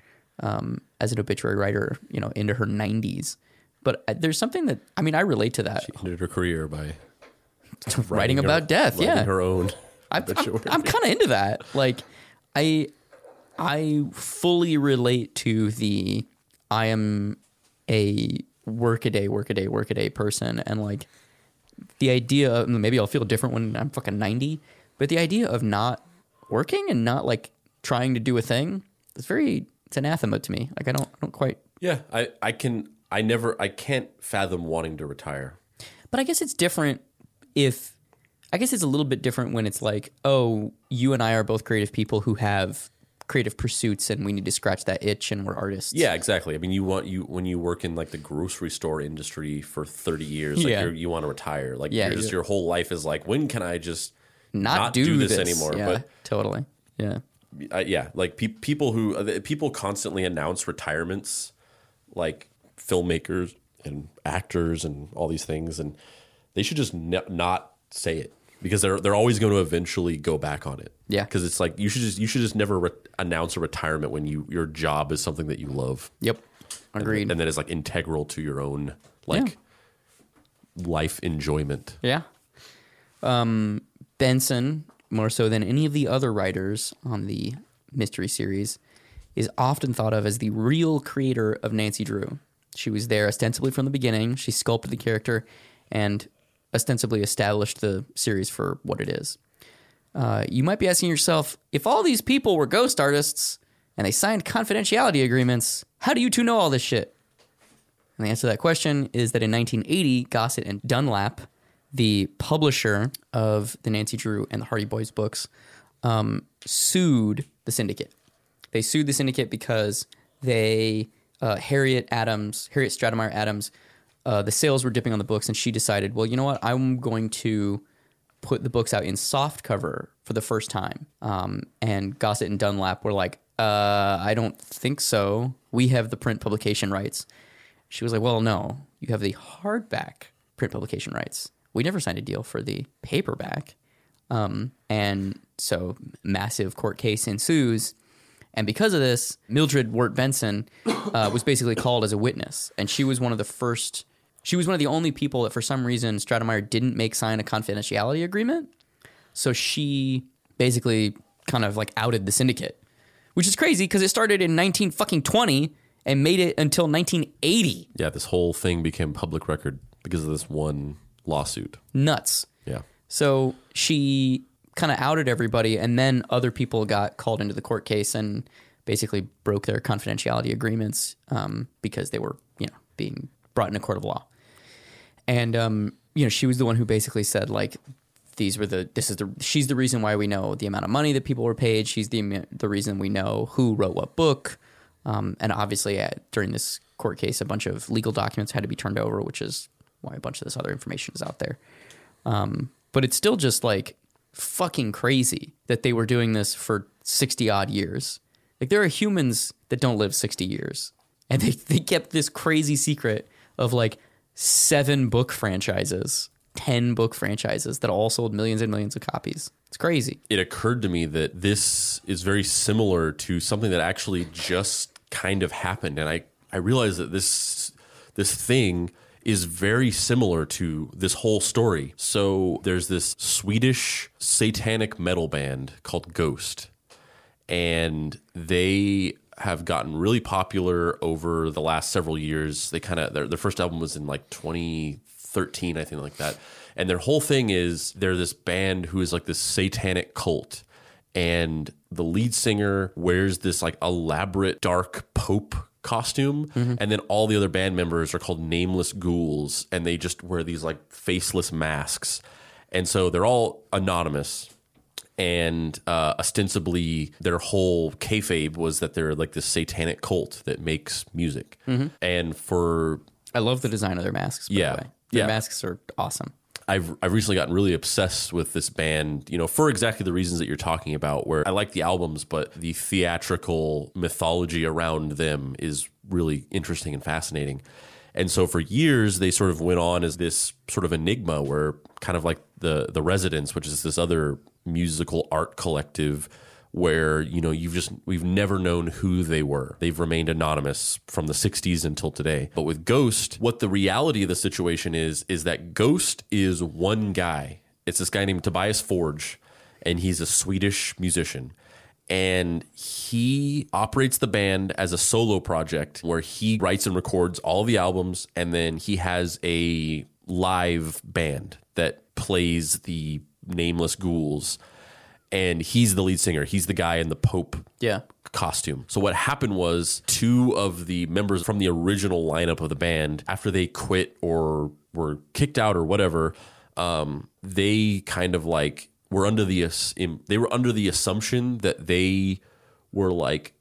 um, as an obituary writer. You know, into her nineties. But uh, there's something that I mean, I relate to that. She Ended her career by writing, her- about death. writing Yeah, her own. I'm, I'm. I'm kind of into that. Like, I I fully relate to the I am a work a day, work a day, work a day person, and like the idea. Of, maybe I'll feel different when I'm fucking ninety, but the idea of not working and not like trying to do a thing it's very it's anathema to me. Like I don't I don't quite. Yeah, I, I can. I never. I can't fathom wanting to retire. But I guess it's different if I guess it's a little bit different when it's like, oh, you and I are both creative people who have creative pursuits and we need to scratch that itch and we're artists. Yeah, exactly. I mean, you want you when you work in like the grocery store industry for thirty years, like Yeah. you're, you want to retire. Like, Yeah, your, just your whole life is like, when can I just Not, do, this, anymore? Yeah, totally. Yeah. But uh, yeah, like pe- people who uh, people constantly announce retirements, like filmmakers and actors and all these things, and they should just not say it because they're they're always going to eventually go back on it. Yeah. because it's like you should just you should just never re- announce a retirement when you your job is something that you love. Yep. Agreed. and that is like integral to your own like life enjoyment. Yeah. Um, Benson, more so than any of the other writers on the mystery series, is often thought of as the real creator of Nancy Drew. She was there ostensibly from the beginning. She sculpted the character and ostensibly established the series for what it is. Uh, you might be asking yourself if all these people were ghost artists and they signed confidentiality agreements, how do you two know all this shit? And the answer to that question is that in 1980, Grosset and Dunlap, the publisher of the Nancy Drew and the Hardy Boys books, um, sued the syndicate. They sued the syndicate because they uh, Harriet Adams, Harriet Stratemeyer Adams, uh, the sales were dipping on the books, and she decided, well, you know what, I'm going to put the books out in soft cover for the first time. Um, and Grosset and Dunlap were like, uh, I don't think so. We have the print publication rights. She was like, Well, no, you have the hardback print publication rights. We never signed a deal for the paperback. Um, and so, massive court case ensues. And because of this, Mildred Wirt Benson uh, was basically called as a witness. And she was one of the first, she was one of the only people that for some reason Stratemeyer didn't make sign a confidentiality agreement. So she basically kind of like outed the syndicate, which is crazy because it started in 19 fucking 20 and made it until 1980. Yeah, this whole thing became public record because of this one lawsuit. Nuts. Yeah. So she kind of outed everybody, and then other people got called into the court case and basically broke their confidentiality agreements um, because they were, you know, being brought in a court of law. And um, you know, she was the one who basically said like, these were the this is the she's the reason why we know the amount of money that people were paid. She's the the reason we know who wrote what book. Um, and obviously, during this court case, a bunch of legal documents had to be turned over, which is why a bunch of this other information is out there. Um, but it's still just like fucking crazy that they were doing this for 60 odd years. Like there are humans that don't live 60 years. And they, they kept this crazy secret of like seven book franchises, 10 book franchises that all sold millions and millions of copies. It's crazy. It occurred to me that this is very similar to something that actually just kind of happened, and I I realized that this this thing is very similar to this whole story. So there's this Swedish satanic metal band called Ghost, and they have gotten really popular over the last several years. They kind of their, their first album was in like 2013, I think, like that. And their whole thing is they're this band who is like this satanic cult, and the lead singer wears this like elaborate dark pope costume. Mm-hmm. And then all the other band members are called nameless ghouls. And they just wear these like faceless masks. And so they're all anonymous and uh, ostensibly their whole kayfabe was that they're like this satanic cult that makes music. And for I love the design of their masks. By Yeah. the way. Their Yeah. masks are awesome. I've I've recently gotten really obsessed with this band, you know, for exactly the reasons that you're talking about. Where I like the albums, but the theatrical mythology around them is really interesting and fascinating. And so for years they sort of went on as this sort of enigma where kind of like the the Residents, which is this other musical art collective where you know you've just we've never known who they were. They've remained anonymous from the 60s until today. But with Ghost, what the reality of the situation is is that Ghost is one guy. It's this guy named Tobias Forge and he's a Swedish musician and he operates the band as a solo project where he writes and records all the albums and then he has a live band that plays the nameless ghouls and he's the lead singer he's the guy in the pope Yeah. costume. So what happened was two of the members from the original lineup of the band, after they quit or were kicked out or whatever, um, they kind of like were under the they were under the assumption that they were like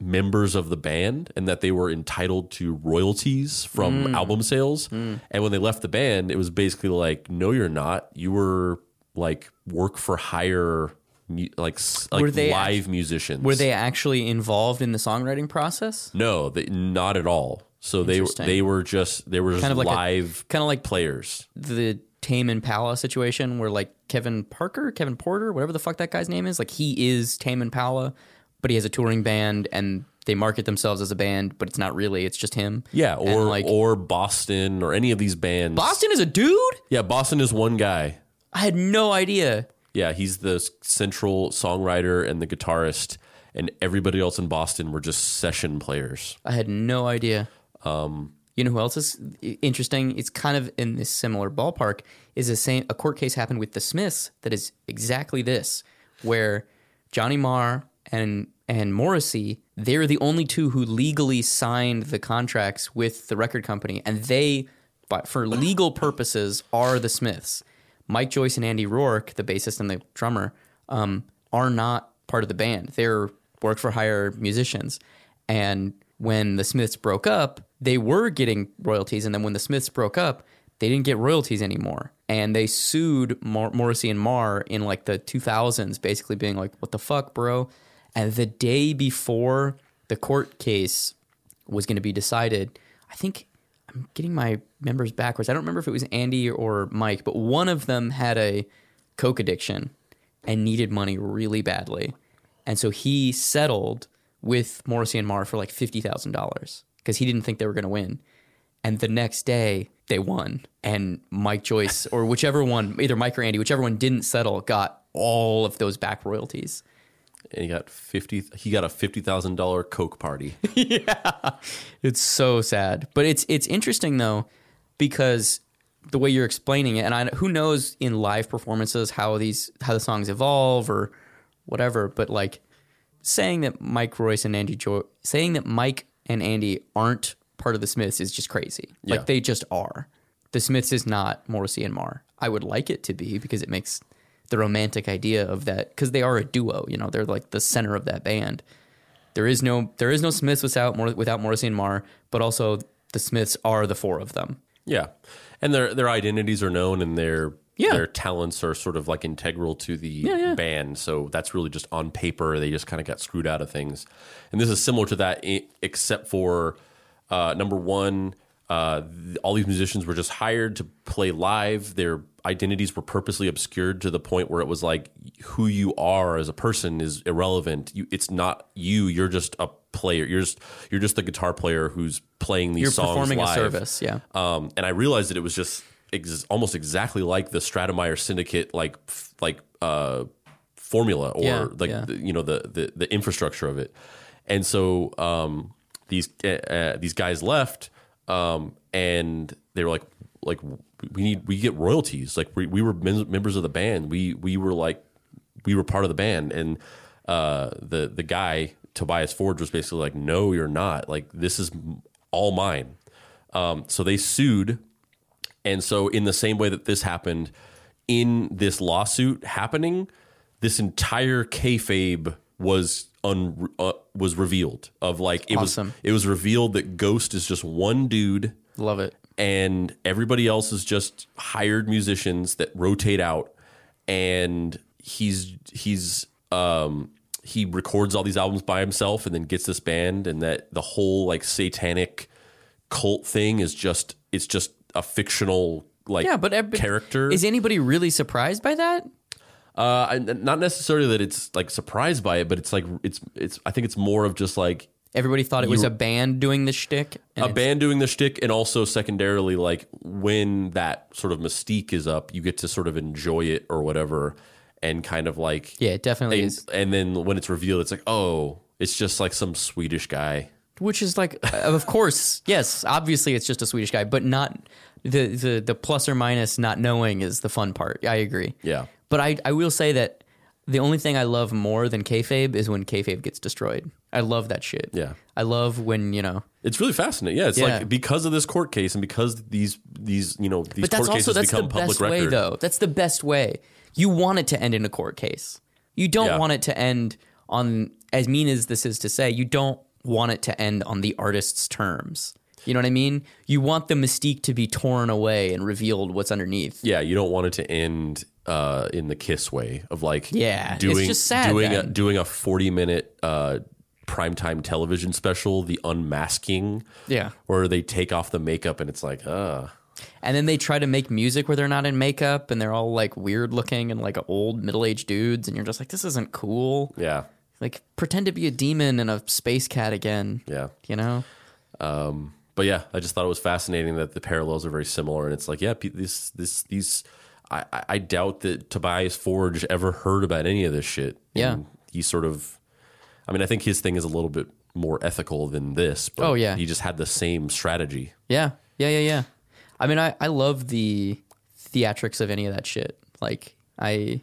members of the band and that they were entitled to royalties from hmm. album sales. Hmm. And when they left the band, it was basically like, no, you're not. You were like work for hire. Like, like Were they live musicians. Were they actually involved in the songwriting process? No, they, not at all. So they they were just they were just Kind of like live Kind of like players. the Tame Impala situation where like Kevin Parker, Kevin Porter, whatever the fuck that guy's name is, like he is Tame Impala, but he has a touring band and they market themselves as a band, but it's not really, it's just him. Yeah, And, or like or Boston or any of these bands. Boston is a dude? Yeah, Boston is one guy. I had no idea. Yeah, he's the central songwriter and the guitarist, and everybody else in Boston were just session players. I had no idea. Um, you know who else is interesting? It's kind of in this similar ballpark. Is the same a court case happened with the Smiths that is exactly this, where Johnny Marr and and Morrissey they're the only two who legally signed the contracts with the record company, and they, but for legal purposes, are the Smiths. Mike Joyce and Andy Rourke, the bassist and the drummer, um, are not part of the band. They're work for hire musicians. And when the Smiths broke up, they were getting royalties. And then when the Smiths broke up, they didn't get royalties anymore. And they sued Mor- Morrissey and Marr in like the 2000s, basically being like, what the fuck, bro? And the day before the court case was going to be decided, I think I'm getting my members backwards. I don't remember if it was Andy or Mike, but one of them had a coke addiction and needed money really badly. And so he settled with Morrissey and Marr for like $50,000 because he didn't think they were going to win. And the next day they won. And Mike Joyce, or whichever one, either Mike or Andy, whichever one didn't settle, got all of those back royalties. And he got fifty. He got a fifty thousand dollar Coke party. Yeah, it's so sad, but it's it's interesting though because the way you're explaining it, and I, who knows in live performances how these how the songs evolve or whatever. But like saying that Mike Royce and Andy Joy saying that Mike and Andy aren't part of the Smiths is just crazy. Yeah. Like they just are. The Smiths is not Morrissey and Marr. I would like it to be because it makes the romantic idea of that because they are a duo. You know, they're like the center of that band. There is no there is no Smiths without without Morrissey and Marr, but also the Smiths are the four of them. Yeah, and their their identities are known, and their Yeah. their talents are sort of like integral to the yeah. band. So that's really just on paper. They just kind of got screwed out of things, and this is similar to that, except for uh, number one. Uh, all these musicians were just hired to play live. Their identities were purposely obscured to the point where it was like who you are as a person is irrelevant. You, it's not you. You're just a player. You're just you're just the guitar player who's playing these You're songs performing live. a service, yeah. Um, and I realized that it was just ex- almost exactly like the Stratemeyer Syndicate, like like uh, formula or Yeah, like yeah. the, you know the, the the infrastructure of it. And so um, these uh, these guys left, um, and they were like like we need we get royalties. Like we, we were mem- members of the band. We we were like we were part of the band, and uh, the the guy Tobias Forge was basically like, no, you're not. Like this is all mine. Um, so they sued, and so in the same way that this happened, in this lawsuit happening, this entire kayfabe was un, uh, was revealed. Of like it Awesome. was it was revealed that Ghost is just one dude Love it. And everybody else is just hired musicians that rotate out and he's he's um he records all these albums by himself and then gets this band and that the whole like satanic cult thing is just it's just a fictional like Yeah, but ev- character. Is anybody really surprised by that? Uh, not necessarily that it's like surprised by it, but it's like it's it's. I think it's more of just like Everybody thought it was a band doing the shtick. and a it's- band doing the shtick, and also secondarily, like when that sort of mystique is up, you get to sort of enjoy it or whatever, and kind of like Yeah, it definitely and, is. and then when it's revealed, it's like oh, it's just like some Swedish guy. Which is like, uh, of course, yes, obviously it's just a Swedish guy, but not the the the plus or minus not knowing is the fun part. I agree. Yeah. But I I will say that the only thing I love more than kayfabe is when kayfabe gets destroyed. I love that shit. Yeah. I love when you know. It's really fascinating. Yeah, it's Yeah. like because of this court case and because these these you know these But that's court also cases that's the become public best record. way though. That's the best way. You want it to end in a court case. You don't Yeah. want it to end on as mean as this is to say. You don't want it to end on the artist's terms. You know what I mean? You want the mystique to be torn away and revealed what's underneath. Yeah, you don't want it to end uh, in the kiss way of like Yeah, it's doing just sad doing a doing a forty minute uh, primetime television special, The Unmasking. Yeah. where they take off the makeup and it's like, uh And then they try to make music where they're not in makeup and they're all like weird looking and like old middle aged dudes and you're just like, this isn't cool. yeah, Like pretend to be a demon and a space cat again. yeah. You know? But yeah, I just thought it was fascinating that the parallels are very similar, and it's like, yeah, this this these. I, I- I doubt that Tobias Forge ever heard about any of this shit. Yeah. And he sort of, I mean, I think his thing is a little bit more ethical than this. But Oh, yeah. he just had the same strategy. Yeah, yeah, yeah, yeah. I mean, I, I love the theatrics of any of that shit. Like, I,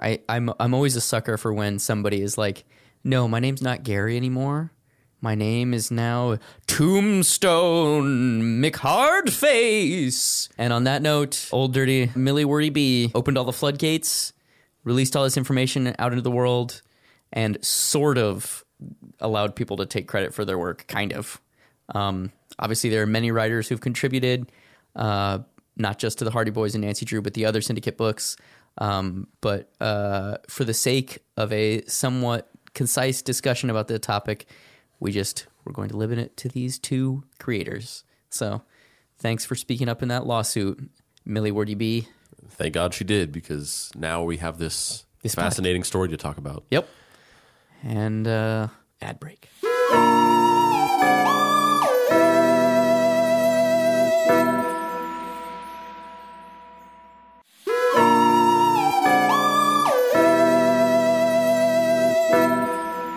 I, I'm I'm always a sucker for when somebody is like, "No, my name's not Gary anymore. My name is now Tombstone McHardface." And on that note, old dirty Millie Wordy B opened all the floodgates, released all this information out into the world, and sort of allowed people to take credit for their work, kind of. Um, obviously, there are many writers who've contributed, uh, not just to the Hardy Boys and Nancy Drew, but the other syndicate books. Um, but uh, for the sake of a somewhat concise discussion about the topic, we just we're going to limit it to these two creators. So, thanks for speaking up in that lawsuit, Millie Wordy B. Thank God she did because now we have this, This fascinating story to talk about. Yep. And uh, ad break.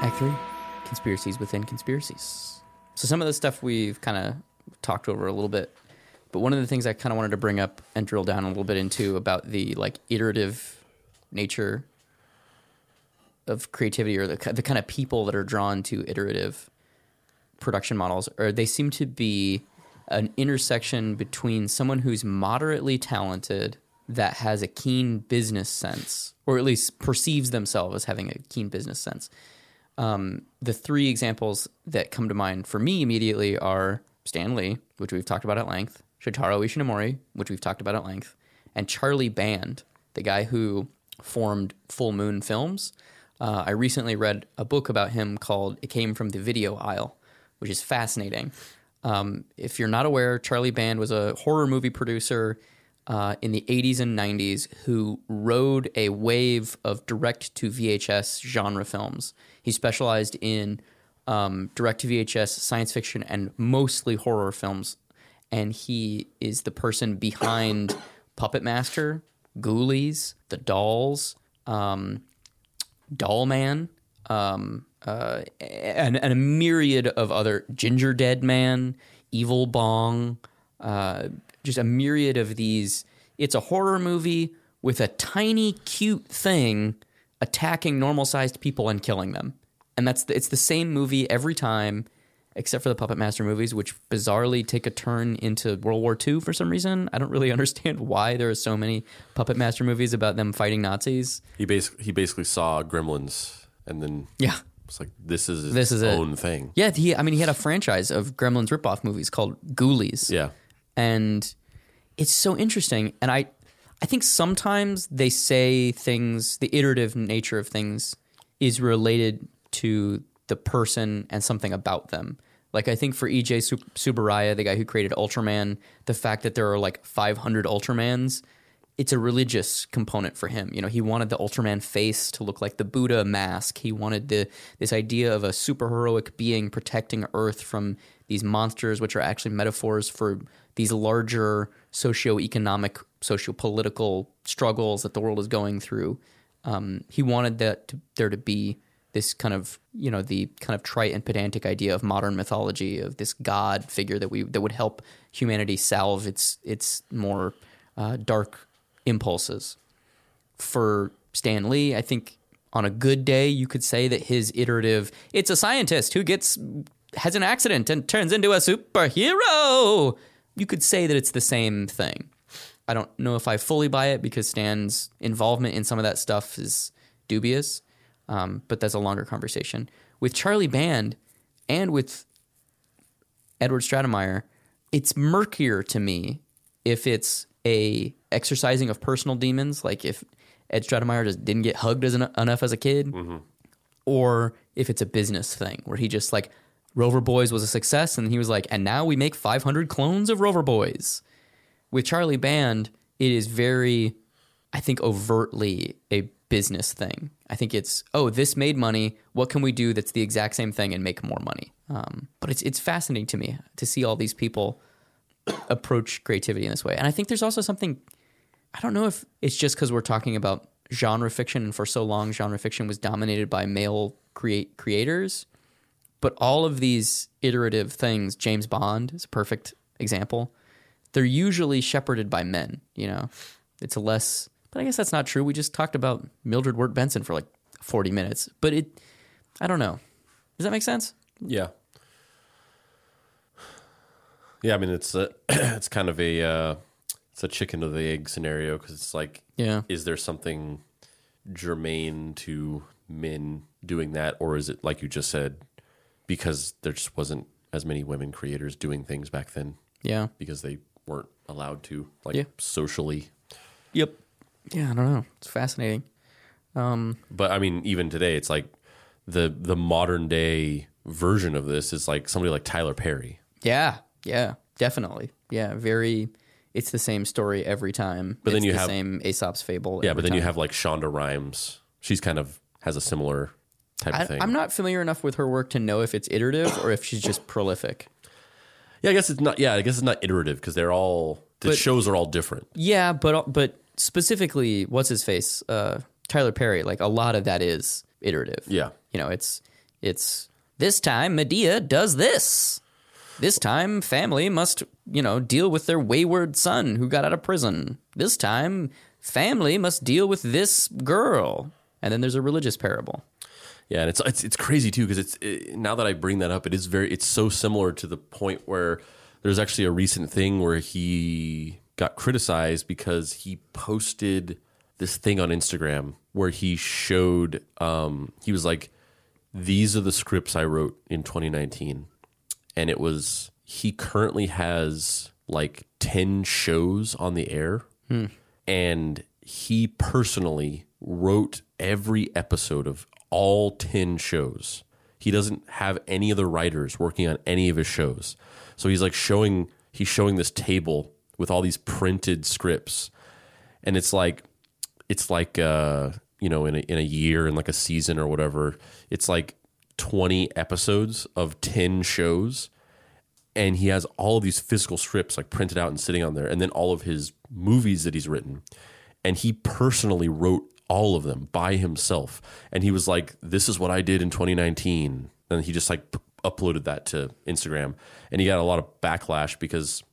Act three conspiracies within conspiracies. So, some of the stuff we've kind of talked over a little bit, but one of the things I kind of wanted to bring up and drill down a little bit into about the like iterative nature of creativity or the, the kind of people that are drawn to iterative production models or they seem to be an intersection between someone who's moderately talented that has a keen business sense or at least perceives themselves as having a keen business sense um, the three examples that come to mind for me immediately are Stan Lee, which we've talked about at length, Shotaro Ishinomori, which we've talked about at length, and Charlie Band, the guy who formed Full Moon Films. Uh, I recently read a book about him called It Came from the Video Aisle, which is fascinating. Um, if you're not aware, Charlie Band was a horror movie producer uh, in the 80s and 90s who rode a wave of direct to VHS genre films. He specialized in um, direct to VHS science fiction and mostly horror films. And he is the person behind Puppet Master, Ghoulies, The Dolls, um, Dollman, um, uh, and, and a myriad of other Gingerdead Man, Evil Bong, uh, just a myriad of these. It's a horror movie with a tiny, cute thing attacking normal sized people and killing them. And that's the, it's the same movie every time, except for the Puppet Master movies, which bizarrely take a turn into World War II for some reason. I don't really understand why there are so many Puppet Master movies about them fighting Nazis. He basically he basically saw Gremlins and then Yeah. it's like this is his This is it. own thing. Yeah, he. I mean, he had a franchise of Gremlins ripoff movies called Ghoulies. Yeah. and it's so interesting. And I, I think sometimes they say things. The iterative nature of things is related to the person and something about them. Like I think for Eiji Su- Tsuburaya, the guy who created Ultraman, the fact that there are like 500 Ultramans, it's a religious component for him. You know, he wanted the Ultraman face to look like the Buddha mask. He wanted the this idea of a superheroic being protecting Earth from these monsters, which are actually metaphors for these larger socio-economic, socio-political struggles that the world is going through. Um, he wanted that to, there to be this kind of you know the kind of trite and pedantic idea of modern mythology of this god figure that we that would help humanity salve its its more uh, dark impulses. For Stan Lee, I think on a good day you could say that his iterative it's a scientist who gets has an accident and turns into a superhero. You could say that it's the same thing. I don't know if I fully buy it because Stan's involvement in some of that stuff is dubious, um, but that's a longer conversation. With Charlie Band and with Edward Stratemeyer, it's murkier to me if it's a exercising of personal demons, like if Ed Stratemeyer just didn't get hugged as en- enough as a kid, or if it's a business thing where he just like Rover Boys was a success and he was like, and now we make 500 clones of Rover Boys. With Charlie Band, it is very, I think, overtly a business thing. I think it's, oh, this made money. What can we do that's the exact same thing and make more money? Um, but it's it's fascinating to me to see all these people approach creativity in this way. And I think there's also something I don't know if it's just because we're talking about genre fiction, and for so long, genre fiction was dominated by male create creators. But all of these iterative things, James Bond is a perfect example. They're usually shepherded by men. You know, it's a less. But I guess that's not true. We just talked about Mildred Wirt Benson for like forty minutes. But it, I don't know. Does that make sense? Yeah. Yeah, I mean it's a, it's kind of a uh, it's a chicken or the egg scenario because it's like, Yeah. is there something germane to men doing that, or is it like you just said, because there just wasn't as many women creators doing things back then Yeah. because they weren't allowed to, like Yeah. socially. Yep. Yeah, I don't know. It's fascinating. Um, But I mean, even today, it's like the the modern day version of this is like somebody like Tyler Perry. Yeah, yeah, definitely. Yeah, very. It's the same story every time. But then you the have- same Aesop's fable. Yeah, but then you have like Shonda Rhimes. She's kind of has a similar type I, of thing. I'm not familiar enough with her work to know if it's iterative or if she's just prolific. yeah, I guess it's not. Yeah, I guess it's not iterative because they're all the But- shows are all different. Yeah, but but specifically, what's his face? Uh, Tyler Perry. Like a lot of that is iterative. Yeah. you know, it's it's this time Madea does this. This time family must, you know, deal with their wayward son who got out of prison. This time family must deal with this girl. And then there's a religious parable. Yeah, and it's it's it's crazy too because it's it, now that I bring that up, it is very it's so similar to the point where there's actually a recent thing where he got criticized because he posted this thing on Instagram where he showed um he was like these are the scripts I wrote in 2019 and it was he currently has like 10 shows on the air. And he personally wrote every episode of all 10 shows. He doesn't have any of the writers working on any of his shows. So he's like showing he's showing this table with all these printed scripts. And it's like it's like uh you know in a, in a year in like a season or whatever it's like 20 episodes of 10 shows. And he has all of these physical scripts like printed out and sitting on there and then all of his movies that he's written. And he personally wrote all of them by himself. And he was like this is what i did in 2019 and he just like p- uploaded that to instagram. And he got a lot of backlash because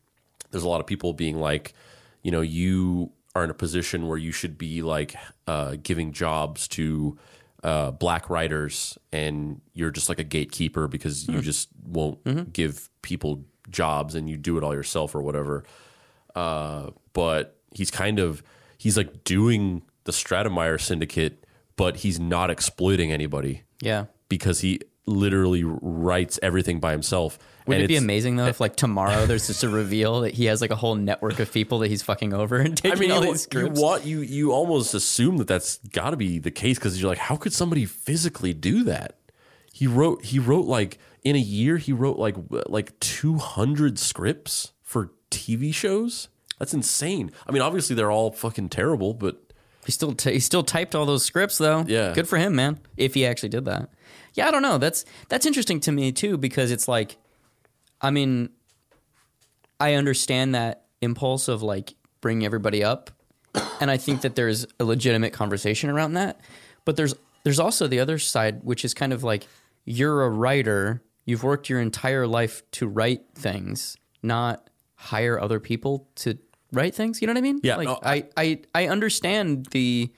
there's a lot of people being like you know you are in a position where you should be like uh, giving jobs to uh, black writers and you're just like a gatekeeper because you just won't give people jobs and you do it all yourself or whatever. Uh, but he's kind of he's like doing the Stratemeyer syndicate but he's not exploiting anybody. Yeah. because he literally writes everything by himself Would it be amazing though if like tomorrow there's just a reveal that he has like a whole network of people that he's fucking over and taking I mean, all you, these you scripts? want you you almost assume that that's got to be the case because you're like, how could somebody physically do that? He wrote he wrote like in a year he wrote like like 200 scripts for TV shows. That's insane. I mean, obviously they're all fucking terrible, but He still t- he still typed all those scripts though. Yeah. good for him, man. If he actually did that. Yeah, I don't know. That's that's interesting to me too because it's like, I mean, I understand that impulse of like bringing everybody up, and I think that there's a legitimate conversation around that. But there's there's also the other side, which is kind of like you're a writer. You've worked your entire life to write things, not hire other people to write things. You know what I mean? Yeah, Like no, I, I I understand the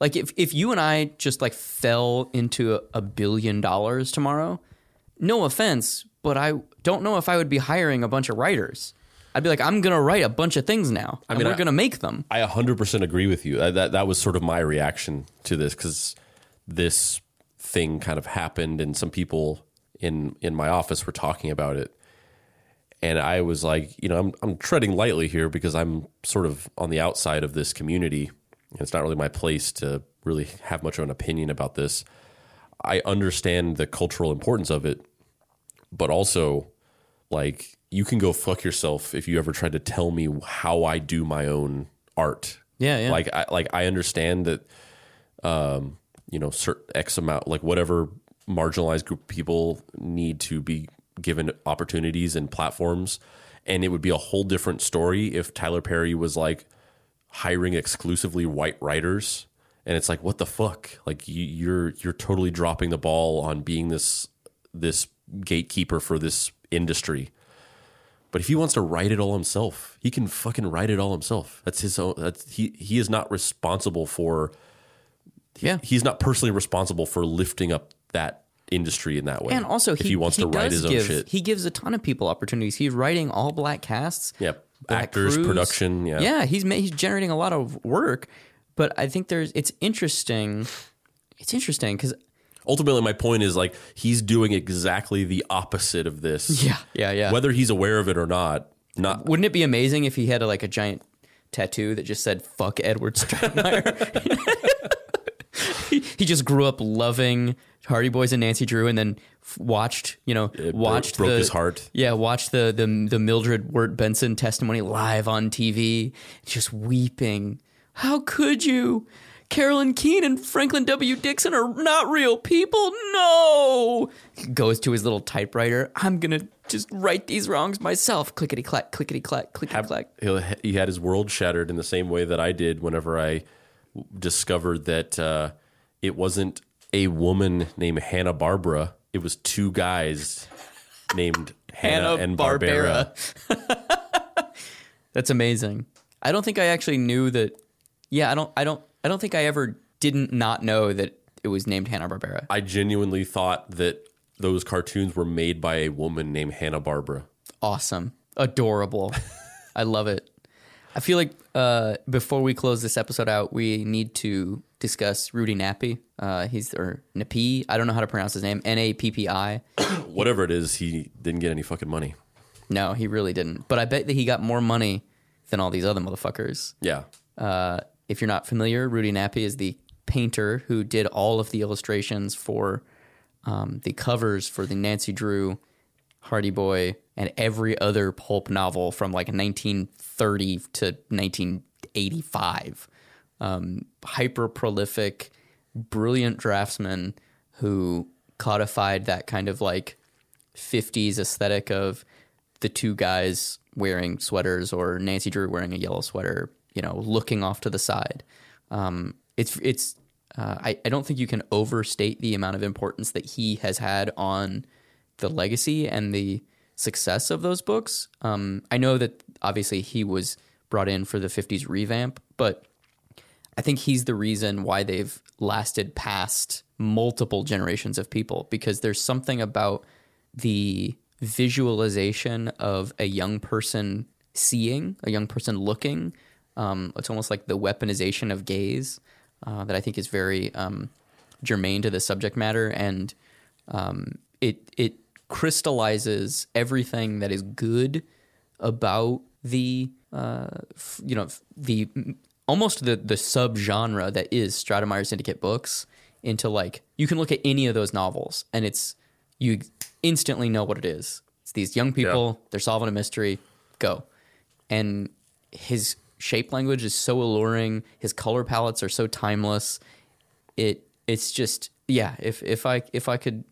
like if if you and I just like fell into a, a billion dollars tomorrow, no offense, but I don't know if I would be hiring a bunch of writers. I'd be like, I'm gonna write a bunch of things now. I mean, we're I- gonna make them. I 100% agree with you. I, that that was sort of my reaction to this cuz this thing kind of happened and some people in in my office were talking about it. And I was like, you know, I'm I'm treading lightly here because I'm sort of on the outside of this community. And it's not really my place to really have much of an opinion about this. I understand the cultural importance of it, but also like you can go fuck yourself if you ever tried to tell me how I do my own art. Yeah, yeah. Like I like I understand that um you know certain x amount like whatever marginalized group of people need to be given opportunities and platforms and it would be a whole different story if Tyler Perry was like hiring exclusively white writers and it's like what the fuck like you, you're you're totally dropping the ball on being this this gatekeeper for this industry but if he wants to write it all himself he can fucking write it all himself that's his own that's he he is not responsible for Yeah. he's not personally responsible for lifting up that industry in that way And also, if he, he wants to write his own shit He gives a ton of people opportunities. He's writing all black casts. yeah black actors crews. production yeah yeah. He's ma- he's generating a lot of work, but I think there's it's interesting. It's interesting because ultimately my point is like he's doing exactly the opposite of this yeah, yeah, yeah. whether he's aware of it or not not Wouldn't it be amazing if he had a, like a giant tattoo that just said "fuck Edward Stratemeyer"? he, he just grew up loving Hardy Boys and Nancy Drew, and then f- watched you know bro- watched broke the, his heart. Yeah, watched the the the Mildred Wirt Benson testimony live on TV, just weeping. How could you? Carolyn Keene and Franklin W. Dixon are not real people. No. Goes to his little typewriter. I'm gonna just write these wrongs myself. Clickety clack, clickety clack, clickety clack. he'll, had his world shattered in the same way that I did whenever I discovered that uh, it wasn't a woman named Hannah Barbara. It was two guys named Hannah, and Barbara. That's amazing. I don't think I actually knew that. Yeah, I don't. I don't. I don't think I ever didn't not know that it was named Hanna Barbera. I genuinely thought that those cartoons were made by a woman named Hannah Barbara. Awesome, adorable. I love it. I feel like uh, before we close this episode out, we need to discuss Rudy Nappi. Uh, he's or Napi. I don't know how to pronounce his name. N A P P I. Whatever it is, he didn't get any fucking money. No, he really didn't. But I bet that he got more money than all these other motherfuckers. Yeah. Uh, if you're not familiar, Rudy Nappi is the painter who did all of the illustrations for um, the covers for the Nancy Drew, Hardy Boy, and every other pulp novel from like 1930 to 1985. Um, hyper prolific, brilliant draftsman who codified that kind of like 50s aesthetic of the two guys wearing sweaters or Nancy Drew wearing a yellow sweater, you know, looking off to the side. Um, it's it's uh, I, I don't think you can overstate the amount of importance that he has had on the legacy and the success of those books. Um, I know that obviously he was brought in for the 50s revamp, but I think he's the reason why they've lasted past multiple generations of people because there's something about the visualization of a young person seeing, a young person looking. Um, it's almost like the weaponization of gaze uh, that I think is very um, germane to the subject matter, and um, it it crystallizes everything that is good about the uh, f- you know f- the almost the the subgenre that is Stratemeyer Syndicate books into like you can look at any of those novels and it's you instantly know what it is. It's these young people, they're solving a mystery, go. And his shape language is so alluring, his color palettes are so timeless. It it's just yeah, if if I if I could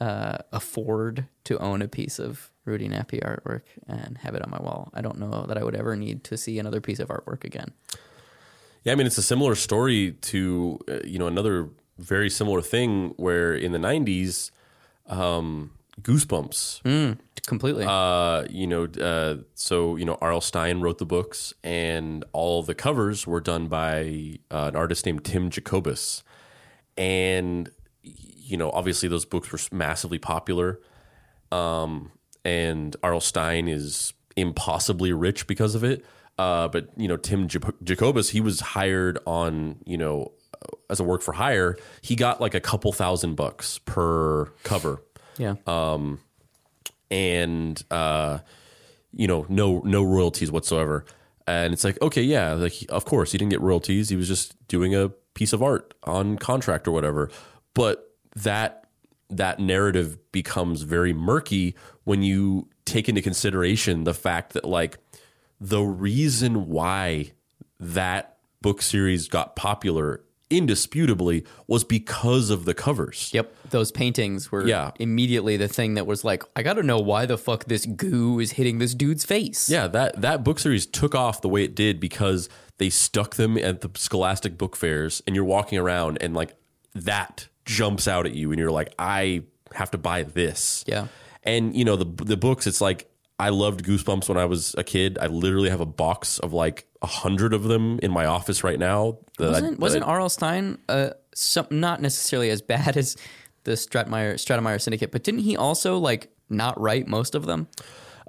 uh, afford to own a piece of Rudy Nappi artwork and have it on my wall, I don't know that I would ever need to see another piece of artwork again. Yeah, I mean it's a similar story to uh, you know another very similar thing where in the '90s, um, Goosebumps. Completely. Uh, you know, uh, so you know R.L. Stine wrote the books, and all the covers were done by uh, an artist named Tim Jacobus, and you know, obviously those books were massively popular. Um, and R.L. Stine is impossibly rich because of it. Uh, but you know, Tim Jac- Jacobus, he was hired on, you know, as a work for hire. He got like a couple thousand bucks per cover, yeah. Um, and uh, you know, no no royalties whatsoever. And it's like, okay, yeah, like of course he didn't get royalties. He was just doing a piece of art on contract or whatever. But that that narrative becomes very murky when you take into consideration the fact that like the reason why that book series got popular indisputably was because of the covers. Yep, those paintings were Yeah. immediately the thing that was like, I got to know why the fuck this goo is hitting this dude's face. Yeah, that that book series took off the way it did because they stuck them at the Scholastic book fairs, and you're walking around, and like that jumps out at you, and you're like, I have to buy this. Yeah. and you know the the books. It's like I loved Goosebumps when I was a kid. I literally have a box of like a hundred of them in my office right now. Wasn't wasn't I- R.L. Stine uh, some, not necessarily as bad as the Stratmeyer Stratemeyer Syndicate, but didn't he also like not write most of them?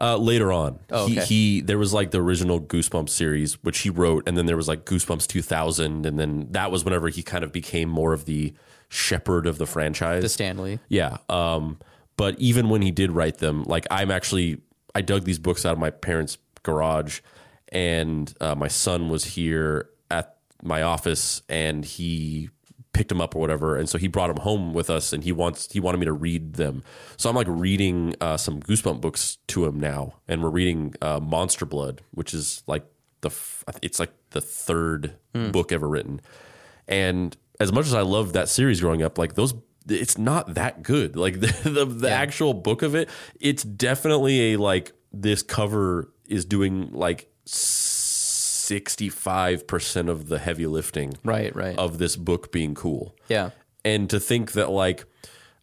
Uh, later on, Oh, he, okay. he there was like the original Goosebumps series, which he wrote, and then there was like Goosebumps 2000, and then that was whenever he kind of became more of the shepherd of the franchise. The Stanley. Yeah. Um, but even when he did write them, like I'm actually, I dug these books out of my parents' garage, and uh, my son was here at my office, and he picked him up or whatever, and so he brought him home with us, and he wants he wanted me to read them. So I'm like reading uh, some Goosebump books to him now, and we're reading uh, Monster Blood, which is like the f- it's like the third book ever written. And as much as I loved that series growing up, like those, it's not that good. Like the the, the actual book of it, it's definitely a like this cover is doing like sixty five percent of the heavy lifting Right, right. of this book being cool. yeah. And to think that like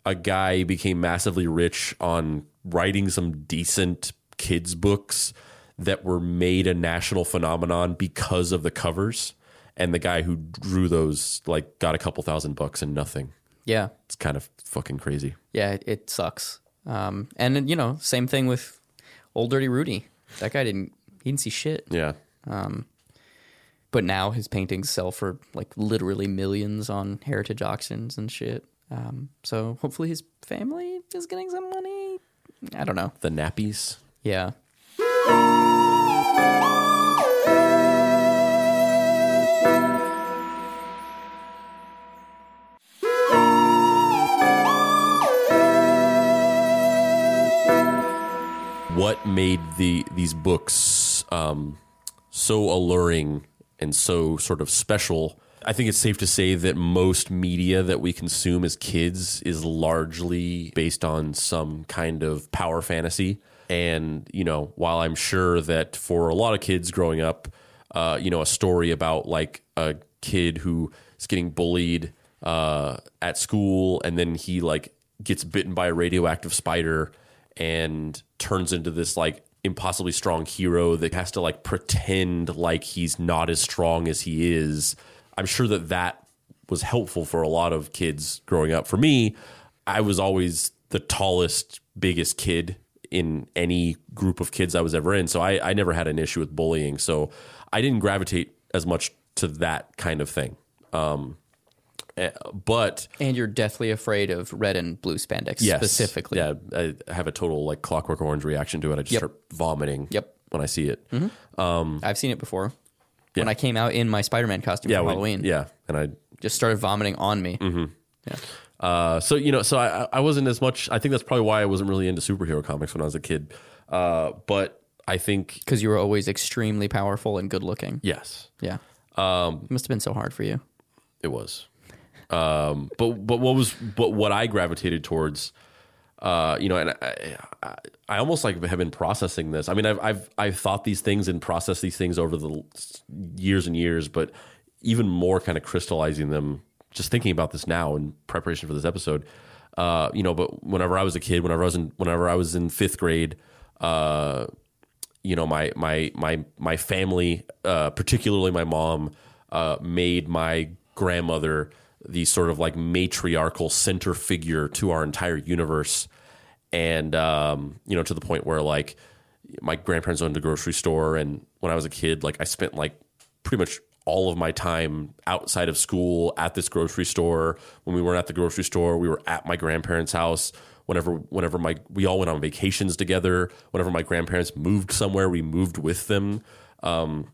a guy became massively rich on writing some decent kids books that were made a national phenomenon because of the covers and the guy who drew those like got a couple thousand bucks and nothing. Yeah. It's kind of fucking crazy. Yeah, it, it sucks. Um, and you know, same thing with old dirty Rudy. That guy didn't he didn't see shit. Yeah. But now his paintings sell for like literally millions on heritage auctions and shit. Um, so hopefully his family is getting some money. I don't know. The Nappis. Yeah. What made the these books um, so alluring and so sort of special. I think it's safe to say that most media that we consume as kids is largely based on some kind of power fantasy. And, you know, while I'm sure that for a lot of kids growing up, uh, you know, a story about like a kid who is getting bullied uh, at school and then he like gets bitten by a radioactive spider and turns into this like impossibly strong hero that has to like pretend like he's not as strong as he is. I'm sure that that was helpful for a lot of kids growing up. For me, I was always the tallest, biggest kid in any group of kids I was ever in. So I, I never had an issue with bullying. So I didn't gravitate as much to that kind of thing. Um, but And you're deathly afraid of red and blue spandex yes, specifically. yeah, I have a total like clockwork orange reaction to it. I just Yep. start vomiting. Yep. when I see it. I've seen it before. When I came out in my Spider-Man costume Yeah, for we- Halloween, yeah, and I just started vomiting on me. Mm-hmm. Yeah. Uh, so you know, so I, I wasn't as much. I think that's probably why I wasn't really into superhero comics when I was a kid. Uh, but I think Because you were always extremely powerful and good looking. yes, Yeah. Um, it must have been so hard for you. it was. Um, but but what was but what I gravitated towards, uh, you know, and I, I, I almost like have been processing this. I mean, I've I've I've thought these things and processed these things over the years and years, but even more kind of crystallizing them. Just thinking about this now in preparation for this episode, uh, you know. But whenever I was a kid, whenever I was in whenever I was in fifth grade, uh, you know my my my my family uh, particularly my mom uh, made my grandmother the sort of like matriarchal center figure to our entire universe. And um, you know to the point where like my grandparents owned a grocery store and when i was a kid like i spent like pretty much all of my time outside of school at this grocery store. When we weren't at the grocery store we were at my grandparents house. Whenever whenever my we all went on vacations together. Whenever my grandparents moved somewhere we moved with them. Um,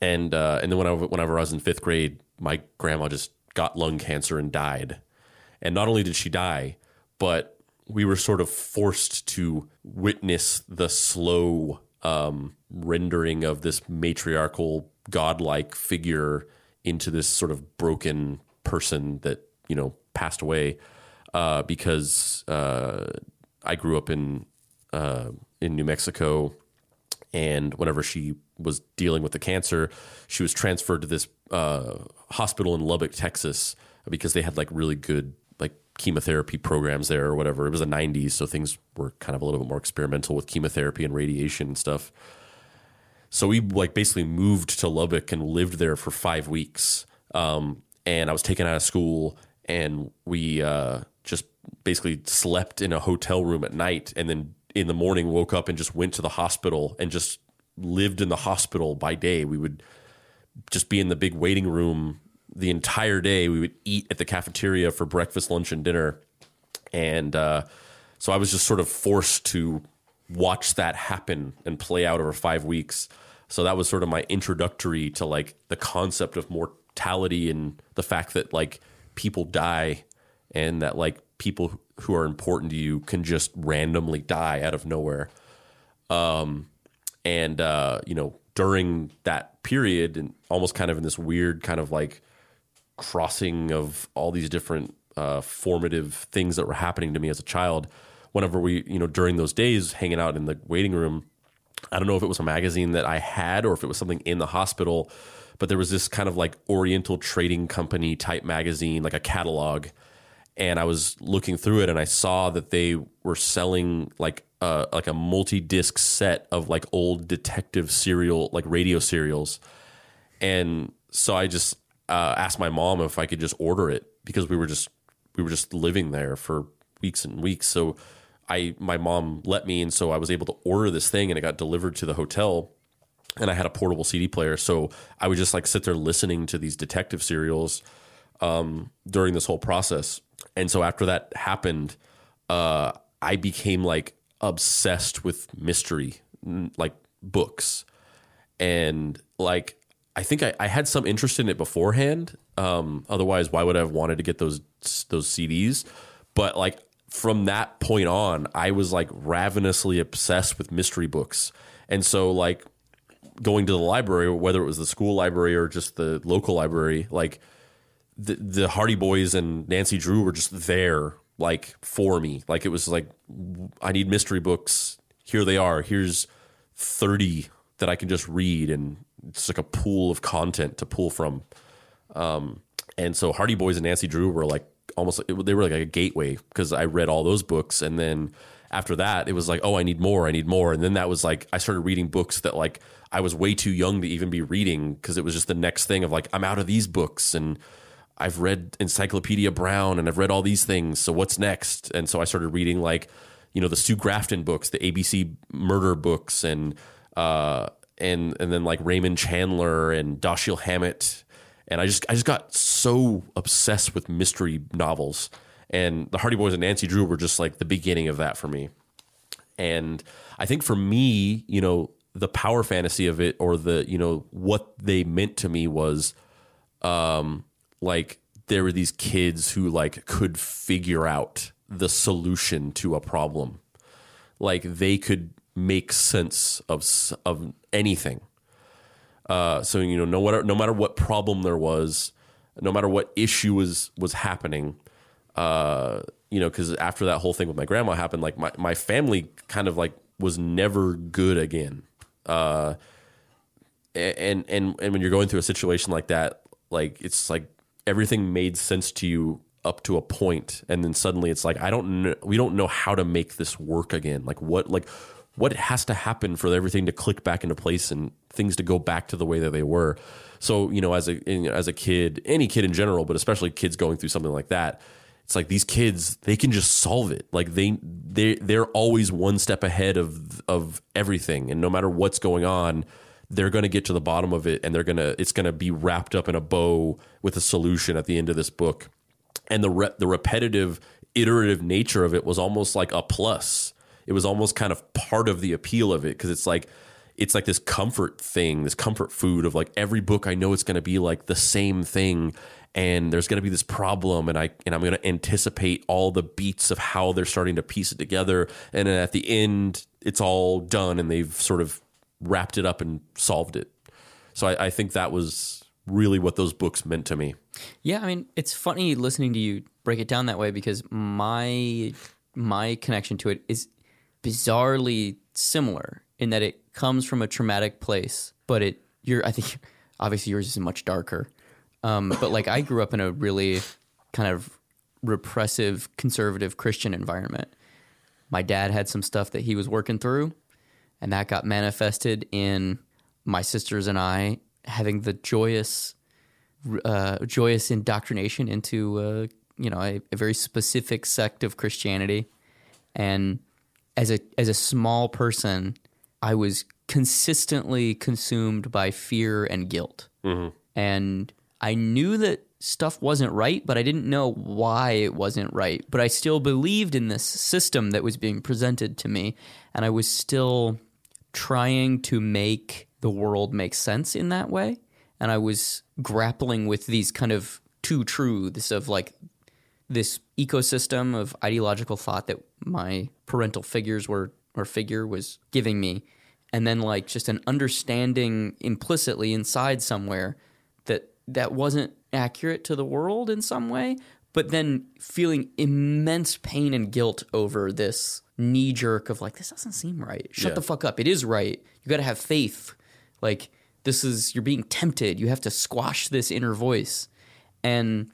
and uh, and then when I, whenever I was in fifth grade my grandma just got lung cancer and died. And not only did she die but we were sort of forced to witness the slow um, rendering of this matriarchal godlike figure into this sort of broken person that you know passed away uh, because uh, I grew up in uh, in New Mexico, and whenever she was dealing with the cancer, she was transferred to this uh, hospital in Lubbock, Texas, because they had like really good like chemotherapy programs there or whatever. It was the '90s, so things were kind of a little bit more experimental with chemotherapy and radiation and stuff. So we like basically moved to Lubbock and lived there for five weeks. Um, and I was taken out of school, and we uh, just basically slept in a hotel room at night, and then in the morning woke up and just went to the hospital and just lived in the hospital by day. We would just be in the big waiting room the entire day. We would eat at the cafeteria for breakfast, lunch, and dinner, and uh, so I was just sort of forced to watch that happen and play out over five weeks. So that was sort of my introductory to like the concept of mortality and the fact that like people die and that like people who are important to you can just randomly die out of nowhere. Um, and uh, you know, during that period and almost kind of in this weird kind of like crossing of all these different uh, formative things that were happening to me as a child. Whenever we, you know, during those days hanging out in the waiting room, I don't know if it was a magazine that I had or if it was something in the hospital, but there was this kind of like Oriental Trading Company type magazine, like a catalog. And I was looking through it and I saw that they were selling like like a multi disc set of like old detective serial, like radio serials. And so I just uh, asked my mom if I could just order it because we were just we were just living there for weeks and weeks. So I my mom let me, and so I was able to order this thing, and it got delivered to the hotel. And I had a portable CD player, so I would just like sit there listening to these detective serials um, during this whole process. And so after that happened, uh, I became like obsessed with mystery, like books, and like I think I, I had some interest in it beforehand. Um, otherwise, why would I have wanted to get those those CDs? But like from that point on, I was like ravenously obsessed with mystery books, and so like going to the library, whether it was the school library or just the local library, like the the Hardy Boys and Nancy Drew were just there, like for me. Like it was like I need mystery books. Here they are. Here's thirty that I can just read, and it's like a pool of content to pull from. Um, and so Hardy Boys and Nancy Drew were like almost they were like a gateway because I read all those books, and then after that it was like, oh, I need more, I need more, and then that was like I started reading books that like I was way too young to even be reading because it was just the next thing of like I'm out of these books and. I've read Encyclopedia Brown and I've read all these things. So what's next? And so I started reading like, you know, the Sue Grafton books, the ABC murder books, and uh, and and then like Raymond Chandler and Dashiell Hammett. And I just I just got so obsessed with mystery novels. And the Hardy Boys and Nancy Drew were just like the beginning of that for me. And I think for me, you know, the power fantasy of it or the, you know, what they meant to me was um like there were these kids who like could figure out the solution to a problem. Like they could make sense of of anything. Uh, so you know, no matter no matter what problem there was, no matter what issue was was happening, uh, you know, because after that whole thing with my grandma happened, like my my family kind of like was never good again. Uh, and and and when you're going through a situation like that, like it's like everything made sense to you up to a point, and then suddenly it's like I don't know, we don't know how to make this work again. Like what like what has to happen for everything to click back into place and things to go back to the way that they were. So you know, as a in, as a kid, any kid in general, but especially kids going through something like that, it's like these kids they can just solve it. Like they they they're always one step ahead of of everything, and no matter what's going on, they're going to get to the bottom of it, and they're gonna it's going to be wrapped up in a bow with a solution at the end of this book. And the re- the repetitive, iterative nature of it was almost like a plus. It was almost kind of part of the appeal of it because it's like it's like this comfort thing, this comfort food of like every book I know it's going to be like the same thing and there's going to be this problem and I and I'm going to anticipate all the beats of how they're starting to piece it together and then at the end it's all done and they've sort of wrapped it up and solved it. So I, I think that was really what those books meant to me. Yeah, I mean, it's funny listening to you break it down that way because my my connection to it is bizarrely similar in that it comes from a traumatic place, but it you're I think obviously yours is much darker. Um, but like I grew up in a really kind of repressive conservative Christian environment. My dad had some stuff that he was working through, and that got manifested in my sisters and I having the joyous uh, joyous indoctrination into uh, you know a, a very specific sect of Christianity, and as a as a small person, I was consistently consumed by fear and guilt, and I knew that stuff wasn't right, but I didn't know why it wasn't right. But I still believed in this system that was being presented to me, and I was still trying to make the world make sense in that way. And I was grappling with these kind of two truths of like this ecosystem of ideological thought that my parental figures were or figure was giving me and then like just an understanding implicitly inside somewhere that that wasn't accurate to the world in some way but then feeling immense pain and guilt over this knee jerk of like this doesn't seem right shut Yeah. the fuck up it is right you got to have faith like this is you're being tempted you have to squash this inner voice and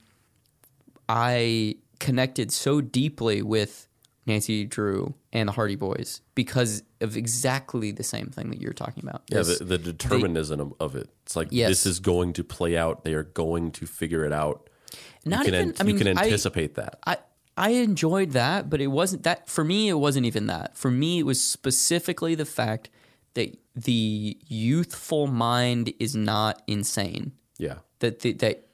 I connected so deeply with Nancy Drew and the Hardy Boys because of exactly the same thing that you're talking about. Yeah, the, the determinism of- of it. It's like Yes. this is going to play out. They are going to figure it out. not you can, even. an- I mean, you can I- anticipate that. I I enjoyed that, but it wasn't that for me. It wasn't even that. For me, it was specifically the fact that the youthful mind is not insane. Yeah, That the, that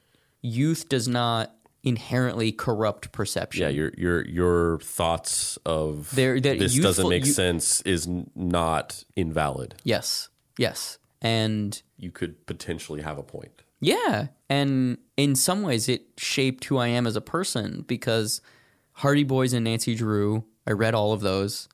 youth does not inherently corrupt perception. yeah. Your your your thoughts of They're- that this doesn't make you- sense is not invalid. Yes. Yes. And You could potentially have a point. Yeah. And in some ways, it shaped who I am as a person because Hardy Boys and Nancy Drew, I read all of those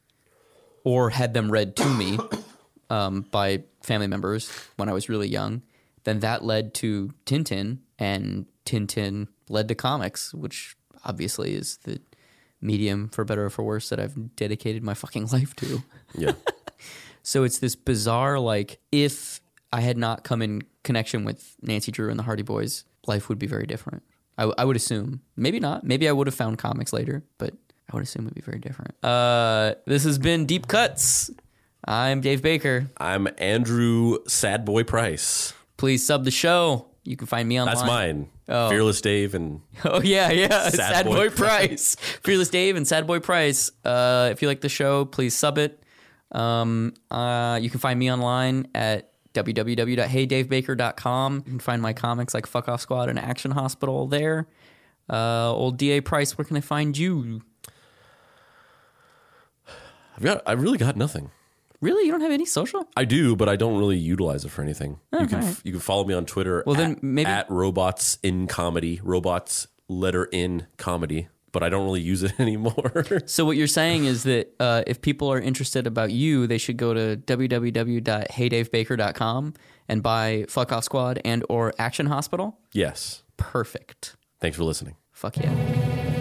or had them read to me um, by family members when I was really young. Then that led to Tintin, and Tintin led to comics, which obviously is the medium, for better or for worse, that I've dedicated my fucking life to. Yeah, So it's this bizarre, like, if I had not come in connection with Nancy Drew and the Hardy Boys, life would be very different. I, I would assume. Maybe not. Maybe I would have found comics later, but I would assume it would be very different. Uh, this has been Deep Cuts. I'm Dave Baker. I'm Andrew Sad Boy Price. Please sub the show. You can find me online. That's mine. Fearless Dave and Oh yeah, yeah. Sad, Sad Boy, Boy Price. Fearless Dave and Sad Boy Price. Uh, if you like the show, please sub it. Um, uh, you can find me online at www.heydavebaker.com. You can find my comics like Fuck Off Squad and Action Hospital there. Uh, old DA Price, where can I find you? I've got. I really got nothing. Really, you don't have any social? I do, but I don't really utilize it for anything. you can alright. you can follow me on Twitter. Well, then maybe- at robots in comedy, robots letter in comedy, but I don't really use it anymore. So what you're saying is that uh, if people are interested about you, they should go to www.heydavebaker.com and buy Fuck Off Squad and or Action Hospital. yes. Perfect. Thanks for listening. Fuck yeah.